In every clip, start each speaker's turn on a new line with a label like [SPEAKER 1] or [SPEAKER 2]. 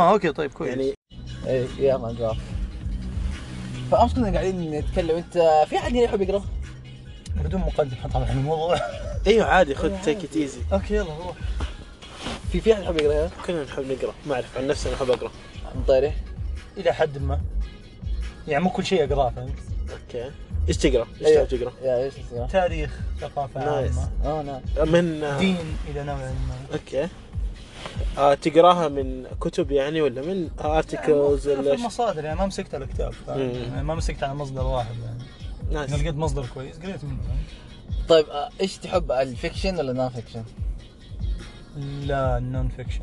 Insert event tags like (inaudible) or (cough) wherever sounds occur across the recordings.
[SPEAKER 1] آه okay طيب كويس.
[SPEAKER 2] يعني
[SPEAKER 3] إيه يلا نقرا فأمس كنا قاعدين نتكلم أنت في أحد هنا يحب يقرأ؟
[SPEAKER 1] بدون مقدمة طبعا الموضوع. (laughs)
[SPEAKER 2] أيوه عادي خذ take it easy
[SPEAKER 1] okay يلا روح.
[SPEAKER 3] في في أحد يحب يقرأ؟
[SPEAKER 2] كلنا نحب نقرأ ما أعرف عن نفسي أنا أحب أقرأ.
[SPEAKER 3] مطيري
[SPEAKER 1] إلى حد ما. يعني مو كل شيء أقرأه فهمت؟
[SPEAKER 2] أوكي. إيش تقرأ؟ إيش
[SPEAKER 3] أيوه.
[SPEAKER 2] تحب
[SPEAKER 3] تقرأ؟ إيش تقرأ؟
[SPEAKER 1] تاريخ ثقافة
[SPEAKER 2] nice.
[SPEAKER 1] عامة.
[SPEAKER 3] آه نعم
[SPEAKER 2] من
[SPEAKER 1] دين إلى نوع ما.
[SPEAKER 2] okay. آه تقراها من كتب يعني ولا من articles
[SPEAKER 1] في
[SPEAKER 2] ولا ش-
[SPEAKER 1] المصادر يعني ما مسكت على كتاب. يعني ما مسكت على مصدر واحد يعني
[SPEAKER 2] nice
[SPEAKER 1] لقيت مصدر كويس قريت منه؟
[SPEAKER 3] طيب آه، إيش تحب ال fiction ولا non fiction؟
[SPEAKER 1] لا non fiction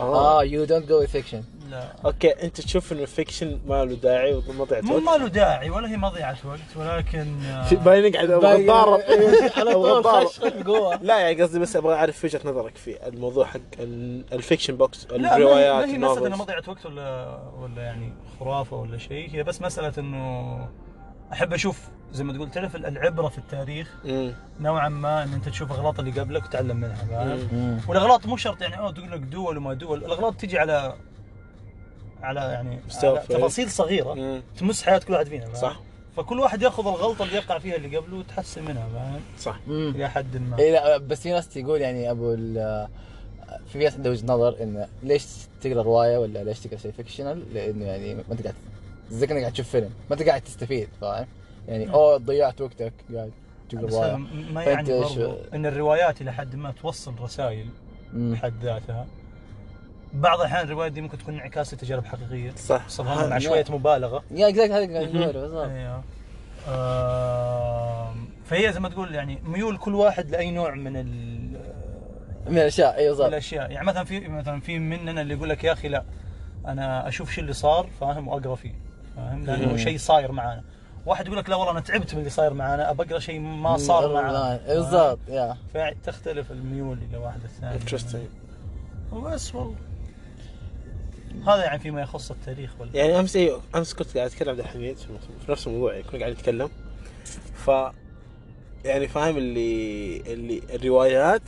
[SPEAKER 2] آه.
[SPEAKER 3] آه you don't do fiction
[SPEAKER 1] لا.
[SPEAKER 2] okay أنت تشوف إنه ال fiction ما له داعي ومضيعة
[SPEAKER 1] مو
[SPEAKER 2] وقت
[SPEAKER 1] ما له داعي ولا هي مضيعة وقت ولكن آه، (laughs)
[SPEAKER 2] باين قاعد أبغى اتضارب (laughs)
[SPEAKER 3] على
[SPEAKER 2] أبغى
[SPEAKER 3] طول
[SPEAKER 2] أتضارب.
[SPEAKER 3] خش جوا
[SPEAKER 2] لا يعني قصدي بس أبغى أعرف وجهة نظرك في الموضوع حق ال- ال fiction books
[SPEAKER 1] لا ما هي-
[SPEAKER 2] الروايات
[SPEAKER 1] ما هي مسألة انها مضيعة وقت ولا ولا يعني خرافة ولا شيء. هي بس مسألة إنه أحب أشوف زي ما تقول تعرف العبرة في التاريخ؟
[SPEAKER 2] مم.
[SPEAKER 1] نوعا ما إن أنت تشوف الاغلاط اللي قبلك وتتعلم منها فاهم؟ والأغلاط مو شرط يعني أوه تقول لك دول وما دول. الأغلاط تجي على على يعني على. تفاصيل صغيرة
[SPEAKER 2] مم.
[SPEAKER 1] تمس حياة كل واحد فينا؟
[SPEAKER 2] صح
[SPEAKER 1] فكل واحد ياخذ الغلطة اللي يقع فيها اللي قبله وتحسن منها فاهم؟
[SPEAKER 2] صح.
[SPEAKER 1] إلى حد ما
[SPEAKER 3] اي لا بس في ناس تقول يعني أبو ال- في ناس عنده وجهة نظر انه ليش تقرأ رواية ولا ليش تقرأ شيء fictional لأنه يعني ما أنت قاعد زي كأنك قاعد تشوف فيلم ما أنت قاعد تستفيد فاهم يعني أوه ضيعت وقتك قاعد
[SPEAKER 1] تقرأ
[SPEAKER 3] رواية
[SPEAKER 1] ما يعني برضو إن الروايات إلى حد ما توصل رسائل. بحد ذاتها بعض الأحيان الروايات دي ممكن تكون انعكاس لتجارب حقيقيه
[SPEAKER 2] صح.
[SPEAKER 1] صراحة مع
[SPEAKER 3] هذا-
[SPEAKER 1] شوية مبالغة.
[SPEAKER 3] yeah exact هذا اللي بالضبط.
[SPEAKER 1] أيوه. فهي زي ما تقول يعني ميول كل واحد لأي نوع من ال-
[SPEAKER 3] من الأشياء اي
[SPEAKER 1] من
[SPEAKER 3] بالضبط
[SPEAKER 1] الأشياء. يعني مثلا في مثلا في مننا اللي يقول لك يا أخي لا أنا أشوف شو اللي صار فاهم؟ وأقرأ فيه فاهم؟
[SPEAKER 2] لأنه.
[SPEAKER 1] شيء صاير معانا. واحد يقول لك لا والله أنا تعبت من اللي صاير معانا ابى اقرا شيء ما صار معانا.
[SPEAKER 3] بالضبط yeah
[SPEAKER 1] فتختلف الميول إلى واحد الثاني.
[SPEAKER 2] interesting
[SPEAKER 1] وبس والله. هذا يعني فيما يخص التاريخ وال...
[SPEAKER 2] يعني أمس أيوه أمس كنت قاعد أتكلم عبد الحميد في نفس الموضوع يعني كنا قاعد نتكلم. ف يعني فاهم اللي اللي الروايات.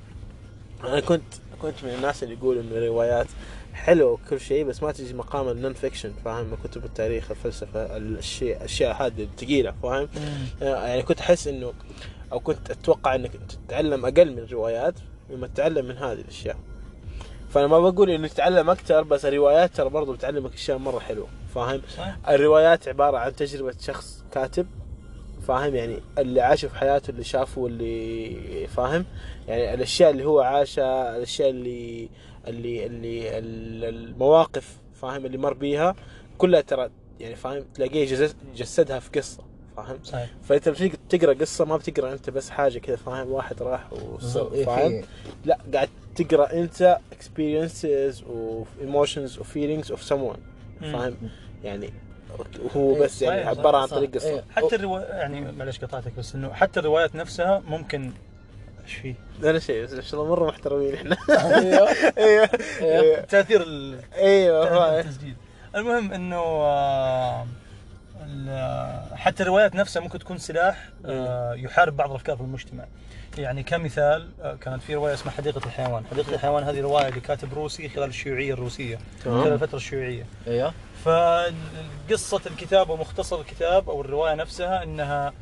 [SPEAKER 2] (coughs) أنا كنت كنت من الناس اللي يقول انه الروايات حلوة وكل شيء بس ما تجي مقام النون فيكشن فاهم؟ كتب التاريخ الفلسفة الشيء الاشياء هذه الثقيلة فاهم؟ يعني كنت أحس إنه أو كنت أتوقع إنك تتعلم أقل من الروايات مما تتعلم من هذه الأشياء. فأنا ما بقول إنك تتعلم أكثر بس الروايات ترى برضو بتعلمك أشياء مرة حلوة فاهم؟ الروايات عبارة عن تجربة شخص كاتب فاهم؟ يعني اللي عاشه في حياته اللي شافه واللي فاهم؟ يعني الأشياء اللي هو عاشها الأشياء اللي اللي اللي ال- المواقف فاهم؟ اللي مر بيها كلها ترى يعني فاهم؟ تلاقيه جسد- جسدها في قصة. فاهم
[SPEAKER 1] صحيح
[SPEAKER 2] فإنت لما تقرأ قصة ما بتقرأ أنت بس حاجة كذا فاهم واحد راح. وسوى
[SPEAKER 3] إيه،
[SPEAKER 2] فاهم
[SPEAKER 3] في-
[SPEAKER 2] لا قاعد تقرأ أنت experiences و emotions و feelings of someone
[SPEAKER 1] مم.
[SPEAKER 2] فاهم يعني هو
[SPEAKER 3] إيه،
[SPEAKER 2] بس يعني عبارة عن. طريق قصة
[SPEAKER 3] إيه.
[SPEAKER 1] حتى الرواية يعني معلش قطعتك بس إنه حتى الروايات نفسها ممكن إيش فيه؟
[SPEAKER 2] ولا شيء بس ما شاء الله مرة محترمين
[SPEAKER 1] إحنا (laughs) أيوه
[SPEAKER 2] أيوه
[SPEAKER 1] تأثير.
[SPEAKER 2] أيوه.
[SPEAKER 1] التسجيل المهم إنه آه، حتى الروايات نفسها ممكن تكون سلاح آه، يحارب بعض الأفكار في المجتمع. يعني كمثال آه، كانت في رواية اسمها حديقة الحيوان، حديقة الحيوان هذه رواية لكاتب روسي خلال الشيوعية
[SPEAKER 2] الروسية.
[SPEAKER 1] خلال الفترة الشيوعية.
[SPEAKER 3] أيوه
[SPEAKER 1] فقصة الكتاب ومختصر الكتاب أو الرواية نفسها أنها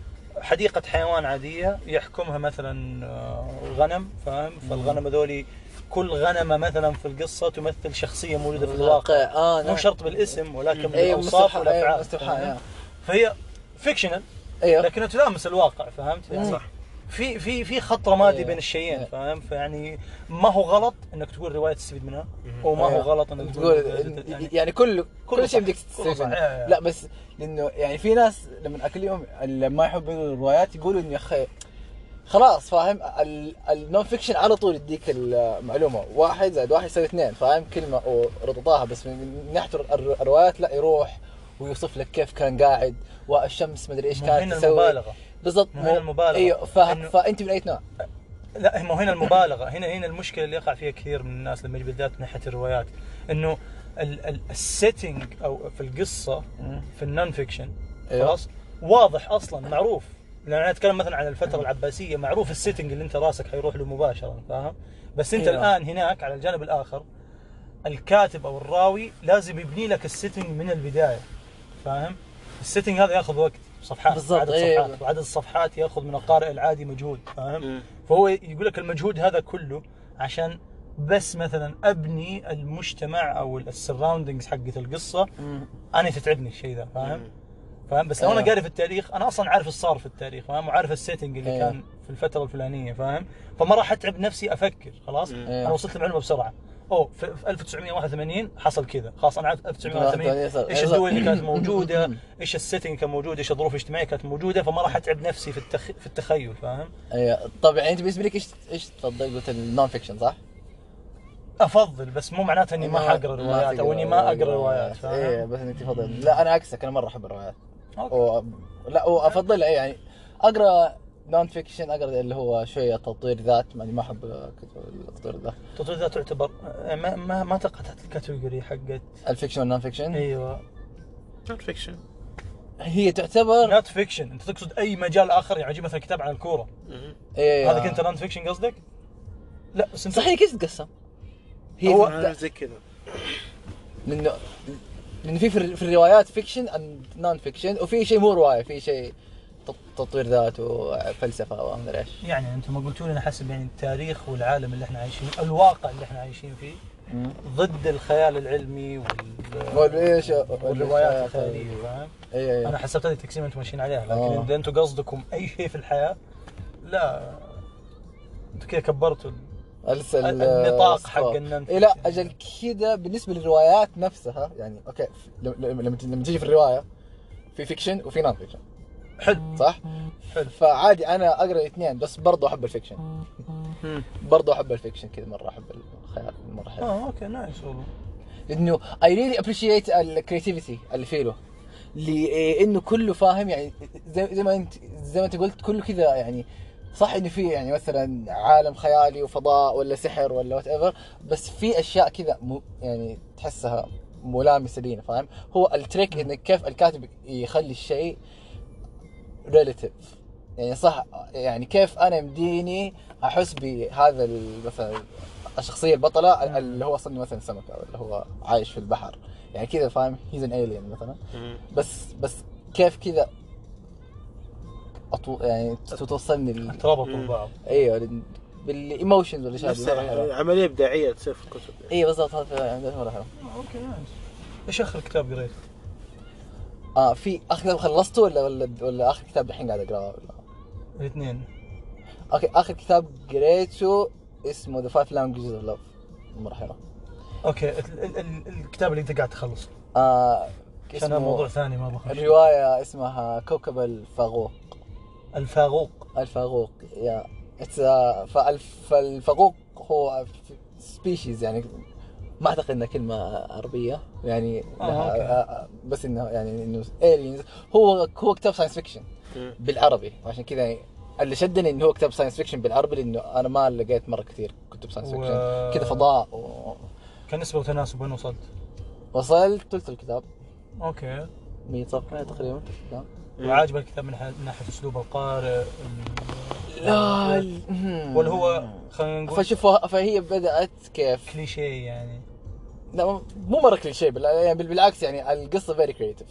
[SPEAKER 1] حديقة حيوان عادية يحكمها مثلا آه، غنم فاهم؟ فالغنم هذولي كل غنمة مثلا في القصة تمثل شخصية موجودة في الواقع. مو
[SPEAKER 3] نعم.
[SPEAKER 1] شرط بالاسم ولكن
[SPEAKER 3] أيوه
[SPEAKER 1] بالأوصاف والأفعال. فهي فيكشنال
[SPEAKER 3] أيوه
[SPEAKER 1] لكنها تلامس الواقع فهمت يعني
[SPEAKER 2] صح.
[SPEAKER 1] في في في خط رمادي
[SPEAKER 3] أيوة.
[SPEAKER 1] بين الشيئين
[SPEAKER 3] أيوة.
[SPEAKER 1] فاهم فيعني ما هو غلط إنك تقول رواية تستفيد منها وما هو
[SPEAKER 3] أيوة.
[SPEAKER 1] غلط إنك
[SPEAKER 3] تقول
[SPEAKER 1] يعني
[SPEAKER 3] يعني كل كل شيء. بدك تستفيد. منه. لا بس لأنه يعني في ناس لما اكلمهم اللي ما يحبوا الروايات يقولوا إنه يا أخي خلاص فاهم ال- النون فيكشن على طول يديك المعلومة واحد زائد واحد يساوي اثنين فاهم كلمة ورططاها بس من ناحية الر- الروايات لا يروح ويوصف لك كيف كان قاعد والشمس مدري
[SPEAKER 1] إيش
[SPEAKER 3] كانت
[SPEAKER 1] هنا
[SPEAKER 3] تسوي.
[SPEAKER 1] المبالغة.
[SPEAKER 3] بالضبط
[SPEAKER 1] مو هنا المبالغة.
[SPEAKER 3] إيوه فا...
[SPEAKER 1] إنه-
[SPEAKER 3] فانت من أي نوع؟
[SPEAKER 1] لا مو هنا المبالغة. هنا هنا المشكلة اللي يقع فيها كثير من الناس لما بالذات من ناحية الروايات. إنه ال setting أو في القصة في ال non-fiction
[SPEAKER 3] أيوه.
[SPEAKER 1] خلاص واضح أصلا معروف. لأن أنا أتكلم مثلا عن الفترة العباسية معروف ال setting اللي أنت راسك حيروح له مباشره فاهم؟ بس أنت
[SPEAKER 3] أيوه.
[SPEAKER 1] الآن هناك على الجانب الآخر الكاتب أو الراوي لازم يبني لك ال setting من البداية. فاهم؟ ال setting هذا ياخذ وقت صفحات
[SPEAKER 3] بالضبط،
[SPEAKER 1] عدد
[SPEAKER 3] إيه.
[SPEAKER 1] صفحات وعدد الصفحات ياخذ من القارئ العادي مجهود فاهم؟
[SPEAKER 2] مم.
[SPEAKER 1] فهو يقول لك المجهود هذا كله عشان بس مثلا أبني المجتمع أو ال surroundings حقت القصة
[SPEAKER 3] مم.
[SPEAKER 1] أنا تتعبني الشيء ذا فاهم؟ فاهم بس لو أنا
[SPEAKER 3] أيوة.
[SPEAKER 1] قاري في التاريخ أنا أصلا عارف إيش صار في التاريخ فاهم وعارف ال setting اللي
[SPEAKER 3] أيوة.
[SPEAKER 1] كان في الفترة الفلانية فاهم فما راح أتعب نفسي أفكر خلاص
[SPEAKER 2] مم.
[SPEAKER 1] أنا وصلت المعلومة بسرعة اوه في في 1981 حصل كذا. خلاص أنا عارف 1981 إيش الدول اللي كانت (coughs) موجودة؟ إيش ال setting كان موجود؟ إيش الظروف الاجتماعية كانت موجودة؟ فما راح أتعب نفسي في التخ... في التخيل فاهم؟
[SPEAKER 3] أيوه. طب يعني أنت بالنسبة لك إيش إيش تفضل؟ قلت ال non-fiction صح؟
[SPEAKER 1] أفضل بس مو معناته إني ما حقرأ روايات أو إني ما أقرأ روايات
[SPEAKER 3] إيه
[SPEAKER 1] فاهم؟
[SPEAKER 3] بس انك تفضل. لا أنا عكسك أنا مرة أحب الروايات.
[SPEAKER 1] okay.
[SPEAKER 3] و... لا وأفضل يعني أقرأ non-fiction أقرأ اللي هو شوية تطوير ذات يعني ما أحب كتب التطوير الذات
[SPEAKER 1] تطوير ذات تعتبر ما ما ما تقع تحت ال category حقت.
[SPEAKER 3] ال fiction وال
[SPEAKER 1] non-fiction
[SPEAKER 2] أيوه. not fiction
[SPEAKER 3] هي تعتبر
[SPEAKER 1] not fiction أنت تقصد أي مجال آخر يعني مثلا كتاب عن الكورة.
[SPEAKER 3] إيه
[SPEAKER 1] هذا كنت non-fiction قصدك؟ لا بس انت
[SPEAKER 3] صحيح كيف تتقسم؟ هي
[SPEAKER 1] هو-
[SPEAKER 2] زي كذا.
[SPEAKER 3] لأنه لأنه في في في الروايات fiction and non-fiction وفي شيء مو رواية في شيء تطوير ذات وفلسفة وما ادري إيش
[SPEAKER 1] يعني أنتم ما قلتوا لنا حسب يعني التاريخ والعالم اللي إحنا عايشين الواقع اللي إحنا عايشين فيه ضد الخيال العلمي وال
[SPEAKER 3] والايش
[SPEAKER 1] والروايات الخيالية فاهم؟
[SPEAKER 3] إي
[SPEAKER 1] أنا
[SPEAKER 3] إي
[SPEAKER 1] حسبت هذه التقسيمه أنتم ماشيين عليها لكن
[SPEAKER 3] آه.
[SPEAKER 1] إذا أنتم قصدكم أي شيء في الحياة لا أنتم كذا كبرتوا النطاق حق.
[SPEAKER 3] ال
[SPEAKER 1] non
[SPEAKER 3] إي لا. أجل كذا بالنسبة للروايات نفسها يعني okay لما لما لما تجي في الرواية في fiction وفي non-fiction
[SPEAKER 1] حلو.
[SPEAKER 3] صح؟
[SPEAKER 1] حلو.
[SPEAKER 3] فعادي أنا أقرأ الاثنين بس برضو أحب ال fiction. برضو أحب ال fiction كذا مرة أحب الخيال مرة حلو.
[SPEAKER 1] آه okay nice والله.
[SPEAKER 3] لأنه I really appreciate ال creativity اللي فيه له. لأنه كله فاهم يعني زي, زي ما أنت زي ما أنت قلت كله كذا يعني صح إنه في يعني مثلا عالم خيالي وفضاء ولا سحر ولا whatever بس في أشياء كذا يعني تحسها ملامسة لينا فاهم؟ هو ال trick إنك كيف الكاتب يخلي الشيء relative يعني صح يعني كيف أنا يمديني أحس بهذا ال- مثلا الشخصية البطلة اللي هو أصلا مثلا سمكة اللي هو عايش في البحر. يعني كذا فاهم؟ he's an alien مثلا. بس بس كيف كذا أطو... يعني توصلني ال...
[SPEAKER 1] ترابطوا. ببعض
[SPEAKER 3] أيوه بال emotions
[SPEAKER 2] ولا
[SPEAKER 3] شيء
[SPEAKER 2] عملية إبداعية تصير في الكتب.
[SPEAKER 3] أيوه بالضبط هذا يعني مره حلو
[SPEAKER 1] okay إيش آخر كتاب قريت؟
[SPEAKER 3] آه في آخر كتاب خلصته ولا ولا ولا آخر كتاب الحين قاعد أقرأه؟ ولا
[SPEAKER 1] الاثنين.
[SPEAKER 3] okay آخر كتاب قريته اسمه The Five Languages of Love حلو.
[SPEAKER 1] okay ال- ال- ال- الكتاب اللي أنت قاعد تخلصه.
[SPEAKER 3] آه
[SPEAKER 1] عشان هذا موضوع ثاني ما بخش
[SPEAKER 3] الرواية اسمها كوكب الفاغوق
[SPEAKER 1] الفاغوق
[SPEAKER 3] الفاغوق yeah it's فالفاغوق هو species يعني ما أعتقد إنها كلمة عربية يعني
[SPEAKER 1] آه،
[SPEAKER 3] لها
[SPEAKER 1] okay.
[SPEAKER 3] آه، بس إنه يعني إنه aliens هو هو كتاب science
[SPEAKER 2] fiction.
[SPEAKER 3] بالعربي عشان كذا يعني اللي شدني إنه هو كتاب science fiction بالعربي لأنه أنا ما لقيت مرة كثير كتب science
[SPEAKER 1] و-
[SPEAKER 3] fiction كذا فضاء و...
[SPEAKER 1] كان نسبة وتناسب وين وصلت؟
[SPEAKER 3] وصلت ثلث الكتاب
[SPEAKER 1] okay
[SPEAKER 3] 100 صفحه تقريبا الكتاب.
[SPEAKER 1] وعاجبك الكتاب من ناحية أسلوب القارئ ال-
[SPEAKER 3] لا ال-
[SPEAKER 1] ولا هو خلينا نقول
[SPEAKER 3] فشوف فهي بدأت كيف؟
[SPEAKER 1] كليشيه يعني.
[SPEAKER 3] لا مو مرة كليشيه يعني بال- بالعكس يعني القصة very creative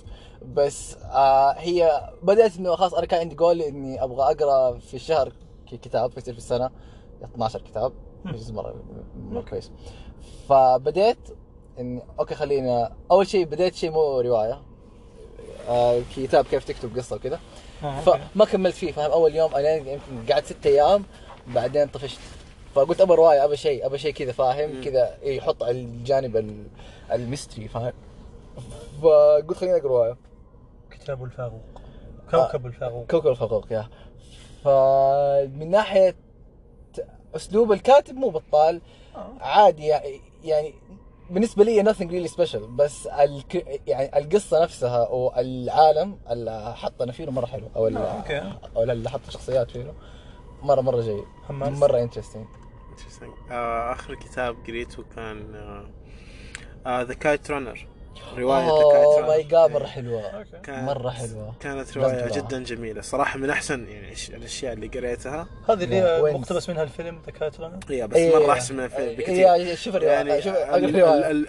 [SPEAKER 3] بس آه هي بدأت إنه خلاص أنا كان عندي جول إني أبغى أقرأ في الشهر كتاب فيصير في السنة 12 كتاب مرة مرة كويس. فبديت إني أوكي خليني أول شيء بديت شيء مو رواية. آه كتاب كيف تكتب قصة وكذا. فما كملت فيه فاهم؟ أول يوم أنا يمكن قعدت ست أيام بعدين طفشت. فقلت ابى رواية ابى شيء ابى شيء كذا فاهم. كذا يحط على الجانب ال- ال mystery فاهم؟ فقلت خليني أقرأ رواية.
[SPEAKER 1] كتاب الفاغوق كوكب الفاغوق
[SPEAKER 3] كوكب الفقوق يا. فمن ناحية أسلوب الكاتب مو بطال.
[SPEAKER 1] آه.
[SPEAKER 3] عادي يعني بالنسبة لي nothing really special بس الك... يعني القصة نفسها والعالم اللي حطنا فيه مرة حلو أو اللي,
[SPEAKER 1] آه، أوكي.
[SPEAKER 3] أو اللي حط شخصيات فيه مره مرة جيد
[SPEAKER 1] حماس.
[SPEAKER 3] مرة interesting
[SPEAKER 2] Interesting. آه، آخر كتاب قريته كان ذا Kite
[SPEAKER 3] Runner
[SPEAKER 2] رواية
[SPEAKER 3] oh my God مرة
[SPEAKER 1] حلوة.
[SPEAKER 2] كانت-
[SPEAKER 3] مرة حلوة.
[SPEAKER 2] كانت
[SPEAKER 3] لازم رواية.
[SPEAKER 2] جدا جميلة. صراحة من أحسن يعني الأشياء اللي قريتها.
[SPEAKER 1] هذه اللي
[SPEAKER 3] وين؟
[SPEAKER 1] مقتبس منها الفيلم دكاتره
[SPEAKER 2] هي بس
[SPEAKER 3] إيه.
[SPEAKER 2] مرة أحسن من الفيلم. بكثير
[SPEAKER 3] يا شوف الرواية.
[SPEAKER 2] يعني
[SPEAKER 3] شوف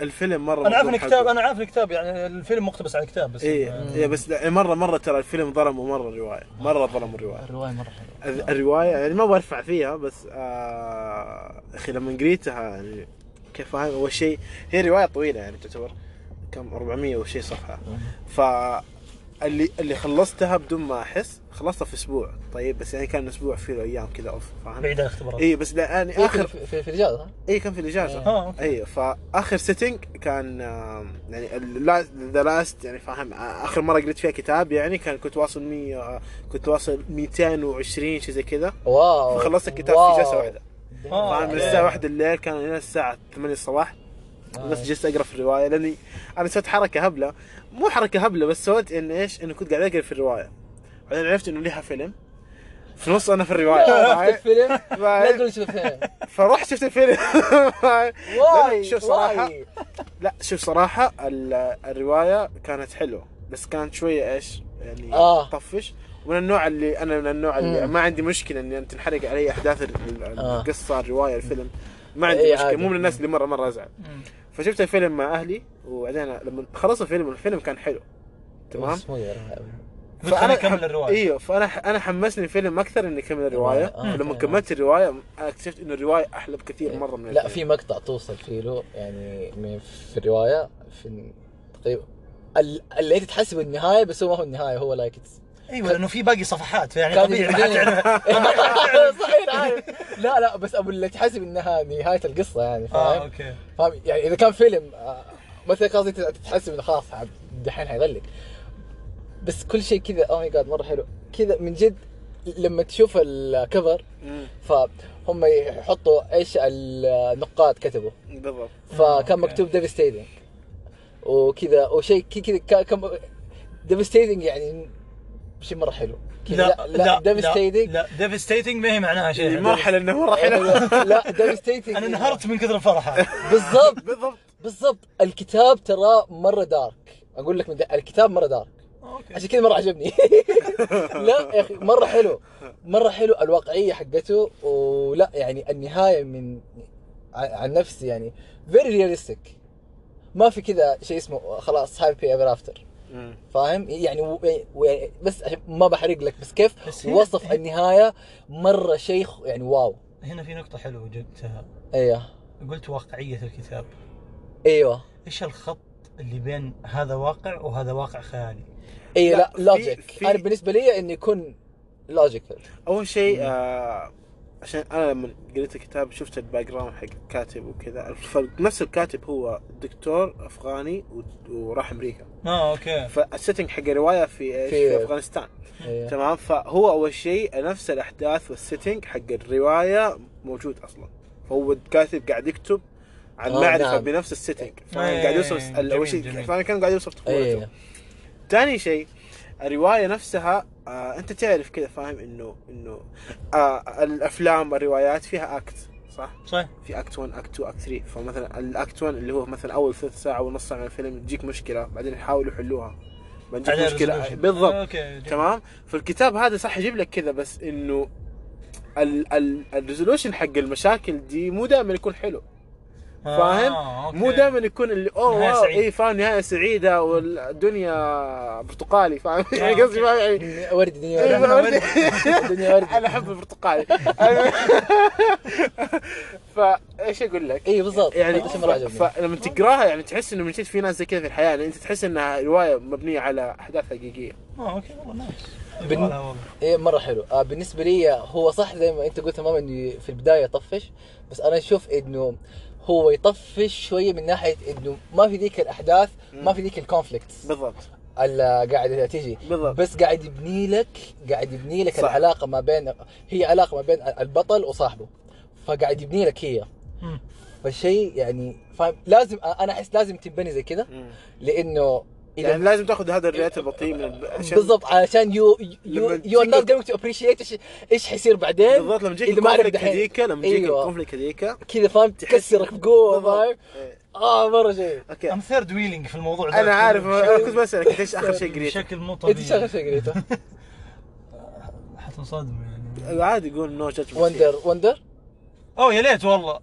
[SPEAKER 2] الفيلم مرة
[SPEAKER 1] أنا عارف الكتاب. أنا عارف الكتاب يعني الفيلم مقتبس على الكتاب بس.
[SPEAKER 2] إيه بس مره مرة ترى الفيلم ظلموا مرة الرواية. مرة ظلموا الرواية.
[SPEAKER 3] الرواية مرة حلوة.
[SPEAKER 2] ال- الرواية يعني ما برفع فيها بس آه أخي لما قريتها يعني كيف فاهم أول شيء هي رواية طويلة يعني تعتبر. كم؟ 400 وشيء صفحة. ف اللي اللي خلصتها بدون ما أحس خلصتها في أسبوع. طيب بس يعني كان أسبوع فيه أيام كذا أوف فاهم؟
[SPEAKER 1] بعيد عن الاختبارات
[SPEAKER 2] اي بس لا يعني
[SPEAKER 3] في
[SPEAKER 2] اخر
[SPEAKER 3] في, في, في الإجازة؟
[SPEAKER 2] اي كان في
[SPEAKER 1] الإجازة. آه.
[SPEAKER 2] اي فآخر sitting كان يعني the last يعني فاهم؟ آخر مرة قريت فيها كتاب يعني كان كنت واصل 100 آه، كنت واصل 220 شيء زي كذا.
[SPEAKER 3] واو.
[SPEAKER 2] فخلصت الكتاب
[SPEAKER 3] wow.
[SPEAKER 2] في جلسة
[SPEAKER 1] واحدة.
[SPEAKER 2] فاهم؟ من. الساعة 1 الليل كان إلى الساعة 8 الصباح. بس جلست أقرأ في الرواية لأني أنا سويت حركة هبلة مو حركة هبلة بس سويت إن إيش انه كنت قاعد أقرأ في الرواية بعدين عرفت إنه لها فيلم في نص أنا في الرواية (laughs)
[SPEAKER 3] شفت؟ الفيلم لا؟ تقول شفت الفيلم
[SPEAKER 2] فرحت شفت الفيلم؟ (laughs)
[SPEAKER 3] واي
[SPEAKER 2] شوف صراحة،
[SPEAKER 3] واي.
[SPEAKER 2] لا شوف صراحة ال- الرواية كانت حلوة بس كانت شوية إيش يعني
[SPEAKER 3] آه.
[SPEAKER 2] طفش ومن النوع اللي أنا من النوع اللي
[SPEAKER 3] مم.
[SPEAKER 2] ما عندي مشكلة إني تنحرق علي أحداث
[SPEAKER 3] آه.
[SPEAKER 2] القصة الرواية الفيلم ما عندي
[SPEAKER 3] إيه عادي.
[SPEAKER 2] مو من الناس اللي مرة مرة
[SPEAKER 1] أزعل.
[SPEAKER 2] فشفت الفيلم مع أهلي وبعدين لما خلص الفيلم الفيلم كان حلو تمام
[SPEAKER 3] بس مو يرى.
[SPEAKER 1] قلت خليني اكمل الرواية
[SPEAKER 2] أيوه فأنا أنا حمسني الفيلم أكثر إني اكمل الرواية
[SPEAKER 3] آه،
[SPEAKER 2] فلما
[SPEAKER 3] أوكي.
[SPEAKER 2] كملت الرواية اكتشفت إنه الرواية أحلى بكثير مرة من
[SPEAKER 3] لا
[SPEAKER 2] الفيلم.
[SPEAKER 3] في مقطع توصل فيه له يعني من في الرواية في تقريبا ال- اللي أنت تحسب النهايه بس هو ما هو النهاية هو like
[SPEAKER 1] أيوه لأنه في باقي صفحات فيعني
[SPEAKER 3] كان
[SPEAKER 1] طبيعي. (laughs) (laughs)
[SPEAKER 3] صحيح عارف لا لا بس أبو اللي تحسب إنها نهاية القصة يعني
[SPEAKER 1] آه
[SPEAKER 3] فاهم؟
[SPEAKER 1] أوكي.
[SPEAKER 3] فاهم؟ يعني إذا كان فيلم آه، مثلا قصدي تحسب إنه خلاص دحين حيغلق. بس كل شيء كذا oh my God مرة حلو. كذا من جد لما تشوف ال
[SPEAKER 2] cover
[SPEAKER 3] فهم يحطوا إيش النقاد كتبوا.
[SPEAKER 2] بالضبط.
[SPEAKER 3] فكان
[SPEAKER 1] أوكي.
[SPEAKER 3] مكتوب devastating وكذا وشيء كذا كم devastating يعني شيء مرة حلو.
[SPEAKER 1] لا لا
[SPEAKER 3] devastating
[SPEAKER 1] لا ديفستيتنج ما هي معناها شيء
[SPEAKER 2] المرحلة إنه مرة حلو.
[SPEAKER 3] لا devastating
[SPEAKER 1] أنا انهرت من كثر الفرحة. (laughs)
[SPEAKER 3] بالضبط.
[SPEAKER 2] بالضبط.
[SPEAKER 3] بالضبط. الكتاب ترى مرة dark أقول لك من الكتاب مرة dark
[SPEAKER 1] أوكي.
[SPEAKER 3] عشان كذا مرة عجبني. (laughs) لا يا أخي مرة حلو. مرة حلو. الواقعية حقته ولا يعني النهاية من عن نفسي يعني very realistic ما في كذا شيء اسمه خلاص happy ever
[SPEAKER 2] after.
[SPEAKER 3] فاهم؟ يعني و... و... بس عشان ما بحرق لك بس كيف؟
[SPEAKER 1] بس هي-
[SPEAKER 3] وصف
[SPEAKER 1] هي-
[SPEAKER 3] النهاية مرة شيء يعني wow.
[SPEAKER 1] هنا في نقطة حلوة جبتها.
[SPEAKER 3] أيوه
[SPEAKER 1] قلت واقعية الكتاب.
[SPEAKER 3] إيوه.
[SPEAKER 1] إيش الخط اللي بين هذا واقع وهذا واقع خيالي؟
[SPEAKER 3] أيوه
[SPEAKER 2] لا،
[SPEAKER 3] logic
[SPEAKER 2] في-
[SPEAKER 3] أنا بالنسبة لي إنه يكون logical
[SPEAKER 2] أول شيء آه عشان أنا لما قريت الكتاب شفت ال background حق الكاتب وكذا. الفرق نفس الكاتب هو دكتور أفغاني وراح أمريكا.
[SPEAKER 1] آه أوكي.
[SPEAKER 2] فال setting حق الرواية في إيش؟
[SPEAKER 3] في-
[SPEAKER 2] في أفغانستان.
[SPEAKER 3] أيوه
[SPEAKER 2] تمام؟ فهو أول شيء نفس الأحداث وال setting حق الرواية موجود أصلا. فهو الكاتب قاعد يكتب عن
[SPEAKER 3] آه،
[SPEAKER 2] معرفة
[SPEAKER 3] نعم.
[SPEAKER 2] بنفس ال setting
[SPEAKER 1] إيه،
[SPEAKER 2] فقاعد يوصف أول شيء. فأنا كان قاعد يوصف طفولته ثاني شيء الرواية نفسها آه أنت تعرف كذا فاهم؟ إنه إنه آه الأفلام الروايات فيها act صح؟
[SPEAKER 1] صحيح.
[SPEAKER 2] في act 1 act 2 act 3 فمثلا ال act 1 اللي هو مثلا أول ثلث ساعة ونص ساعة من الفيلم تجيك مشكلة بعدين يحاولوا يحلوها. بعدين مشكلة.
[SPEAKER 1] resolution.
[SPEAKER 2] بالضبط.
[SPEAKER 1] جميل.
[SPEAKER 2] تمام؟ فالكتاب هذا صح يجيب لك كذا بس إنه ال ال ال resolution حق المشاكل دي مو دائما يكون حلو.
[SPEAKER 1] آه،
[SPEAKER 2] فاهم؟
[SPEAKER 1] أوكي.
[SPEAKER 2] مو دائما يكون اللي أوه
[SPEAKER 1] نهاية
[SPEAKER 2] wow
[SPEAKER 1] سعيدة.
[SPEAKER 2] اي فاهم نهاية سعيدة والدنيا برتقالي فاهم يعني قصدي فاهم يعني
[SPEAKER 3] ورد دنيا
[SPEAKER 2] إيه،
[SPEAKER 3] ورد
[SPEAKER 2] ورد. (laughs)
[SPEAKER 3] دنيا ورد
[SPEAKER 2] أنا أحب البرتقالي (laughs) فايش أقول لك؟
[SPEAKER 3] اي بالضبط
[SPEAKER 2] يعني فلما تقراها يعني تحس إنه من جد في ناس زي كذا في الحياة يعني أنت تحس إنها رواية مبنية على أحداث حقيقية
[SPEAKER 1] آه أوكي والله nice
[SPEAKER 3] بن-
[SPEAKER 1] والله والله.
[SPEAKER 3] إيه مرة حلو آه بالنسبة لي هو صح زي ما أنت قلت تماما انه في البداية يطفش بس أنا أشوف إنه هو يطفش شوية من ناحية إنه ما في ذيك الأحداث ما في ذيك ال conflicts
[SPEAKER 2] بالضبط
[SPEAKER 3] اللي قاعدة تيجي
[SPEAKER 2] بالضبط.
[SPEAKER 3] بس قاعد يبني لك قاعد يبني لك
[SPEAKER 2] صح.
[SPEAKER 3] العلاقة ما بين هي علاقة ما بين البطل وصاحبه فقاعد يبني لك هي
[SPEAKER 1] مم.
[SPEAKER 3] فالشيء يعني فاهم لازم أنا أحس لازم تنبني زي كذا. لإنه
[SPEAKER 2] يعني لازم تاخذ هذا ال rate البطيء من عشان
[SPEAKER 3] بالضبط عشان
[SPEAKER 2] you
[SPEAKER 3] you you are
[SPEAKER 2] not
[SPEAKER 3] going to appreciate إيش إيش حيصير بعدين
[SPEAKER 2] بالضبط لما تجيك ال
[SPEAKER 3] conflict.
[SPEAKER 2] هذيك لما تجيك
[SPEAKER 3] أيوة.
[SPEAKER 2] ال conflict هذيك
[SPEAKER 3] كذا فاهم تكسرك بقوه. فاهم
[SPEAKER 2] إيه.
[SPEAKER 3] آه مرة شيء
[SPEAKER 2] okay
[SPEAKER 1] I'm third wheeling في الموضوع ده
[SPEAKER 2] أنا عارف أنا كنت بسألك إيش آخر شيء قريته؟
[SPEAKER 1] بشكل مو طبيعي
[SPEAKER 3] إيش آخر شيء قريته؟ (laughs)
[SPEAKER 1] حتنصدم يعني
[SPEAKER 2] عادي يقول no judgment
[SPEAKER 3] Wonder Wonder
[SPEAKER 1] أوه يا ليت والله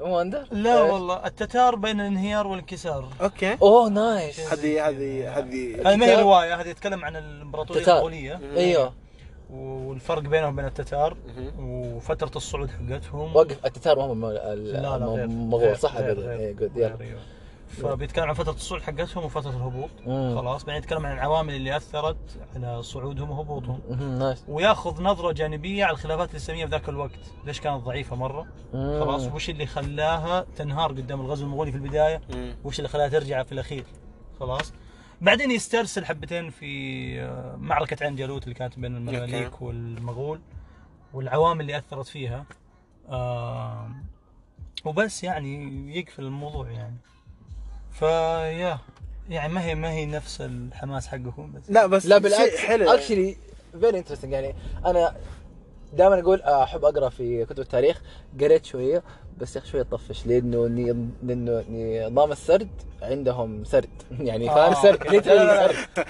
[SPEAKER 3] Wonder
[SPEAKER 1] لا؟ والله التتار بين الانهيار والانكسار
[SPEAKER 2] okay
[SPEAKER 3] oh nice
[SPEAKER 2] هذه هذه هذه
[SPEAKER 1] هذه ما هي؟ رواية هذه يتكلم عن الإمبراطورية
[SPEAKER 3] التتار.
[SPEAKER 1] المغوليه
[SPEAKER 3] إيوه
[SPEAKER 1] والفرق بينهم وبين التتار. وفترة الصعود حقتهم
[SPEAKER 3] وقف التتار ما هم ال-
[SPEAKER 1] لا لا غير
[SPEAKER 3] المغول
[SPEAKER 1] غير-
[SPEAKER 3] صح
[SPEAKER 1] غير-
[SPEAKER 3] غير
[SPEAKER 1] غير-
[SPEAKER 3] إيه good
[SPEAKER 1] غير-
[SPEAKER 3] يلا
[SPEAKER 1] أيوه. فبيتكلم عن فترة الصعود حقتهم وفترة الهبوط.
[SPEAKER 3] مم.
[SPEAKER 1] خلاص بعدين يتكلم عن العوامل اللي أثرت على صعودهم وهبوطهم.
[SPEAKER 3] nice
[SPEAKER 1] وياخذ نظرة جانبية على الخلافات الإسلامية في ذاك الوقت. ليش كانت ضعيفة مرة؟
[SPEAKER 3] مم.
[SPEAKER 1] خلاص وش اللي خلاها تنهار قدام الغزو المغولي في البداية؟
[SPEAKER 2] مم.
[SPEAKER 1] وش اللي خلاها ترجع في الأخير؟ خلاص. بعدين يسترسل حبتين في آه، معركة عين جالوت اللي كانت بين المماليك. والمغول والعوامل اللي أثرت فيها. آه، وبس يعني يقفل الموضوع يعني. فيا. يعني ما هي ما هي نفس الحماس حقكم بس.
[SPEAKER 2] لا بس
[SPEAKER 3] لا
[SPEAKER 2] شيء
[SPEAKER 3] بالعكس.
[SPEAKER 2] حلو.
[SPEAKER 3] اكشلي very interesting يعني أنا دائما أقول أحب أقرأ في كتب التاريخ. قريت شوية بس يا أخي شوية طفش. لأنه ني- لأنه نظام السرد عندهم سرد. (laughs) يعني فاهم
[SPEAKER 1] آه،
[SPEAKER 3] سرد.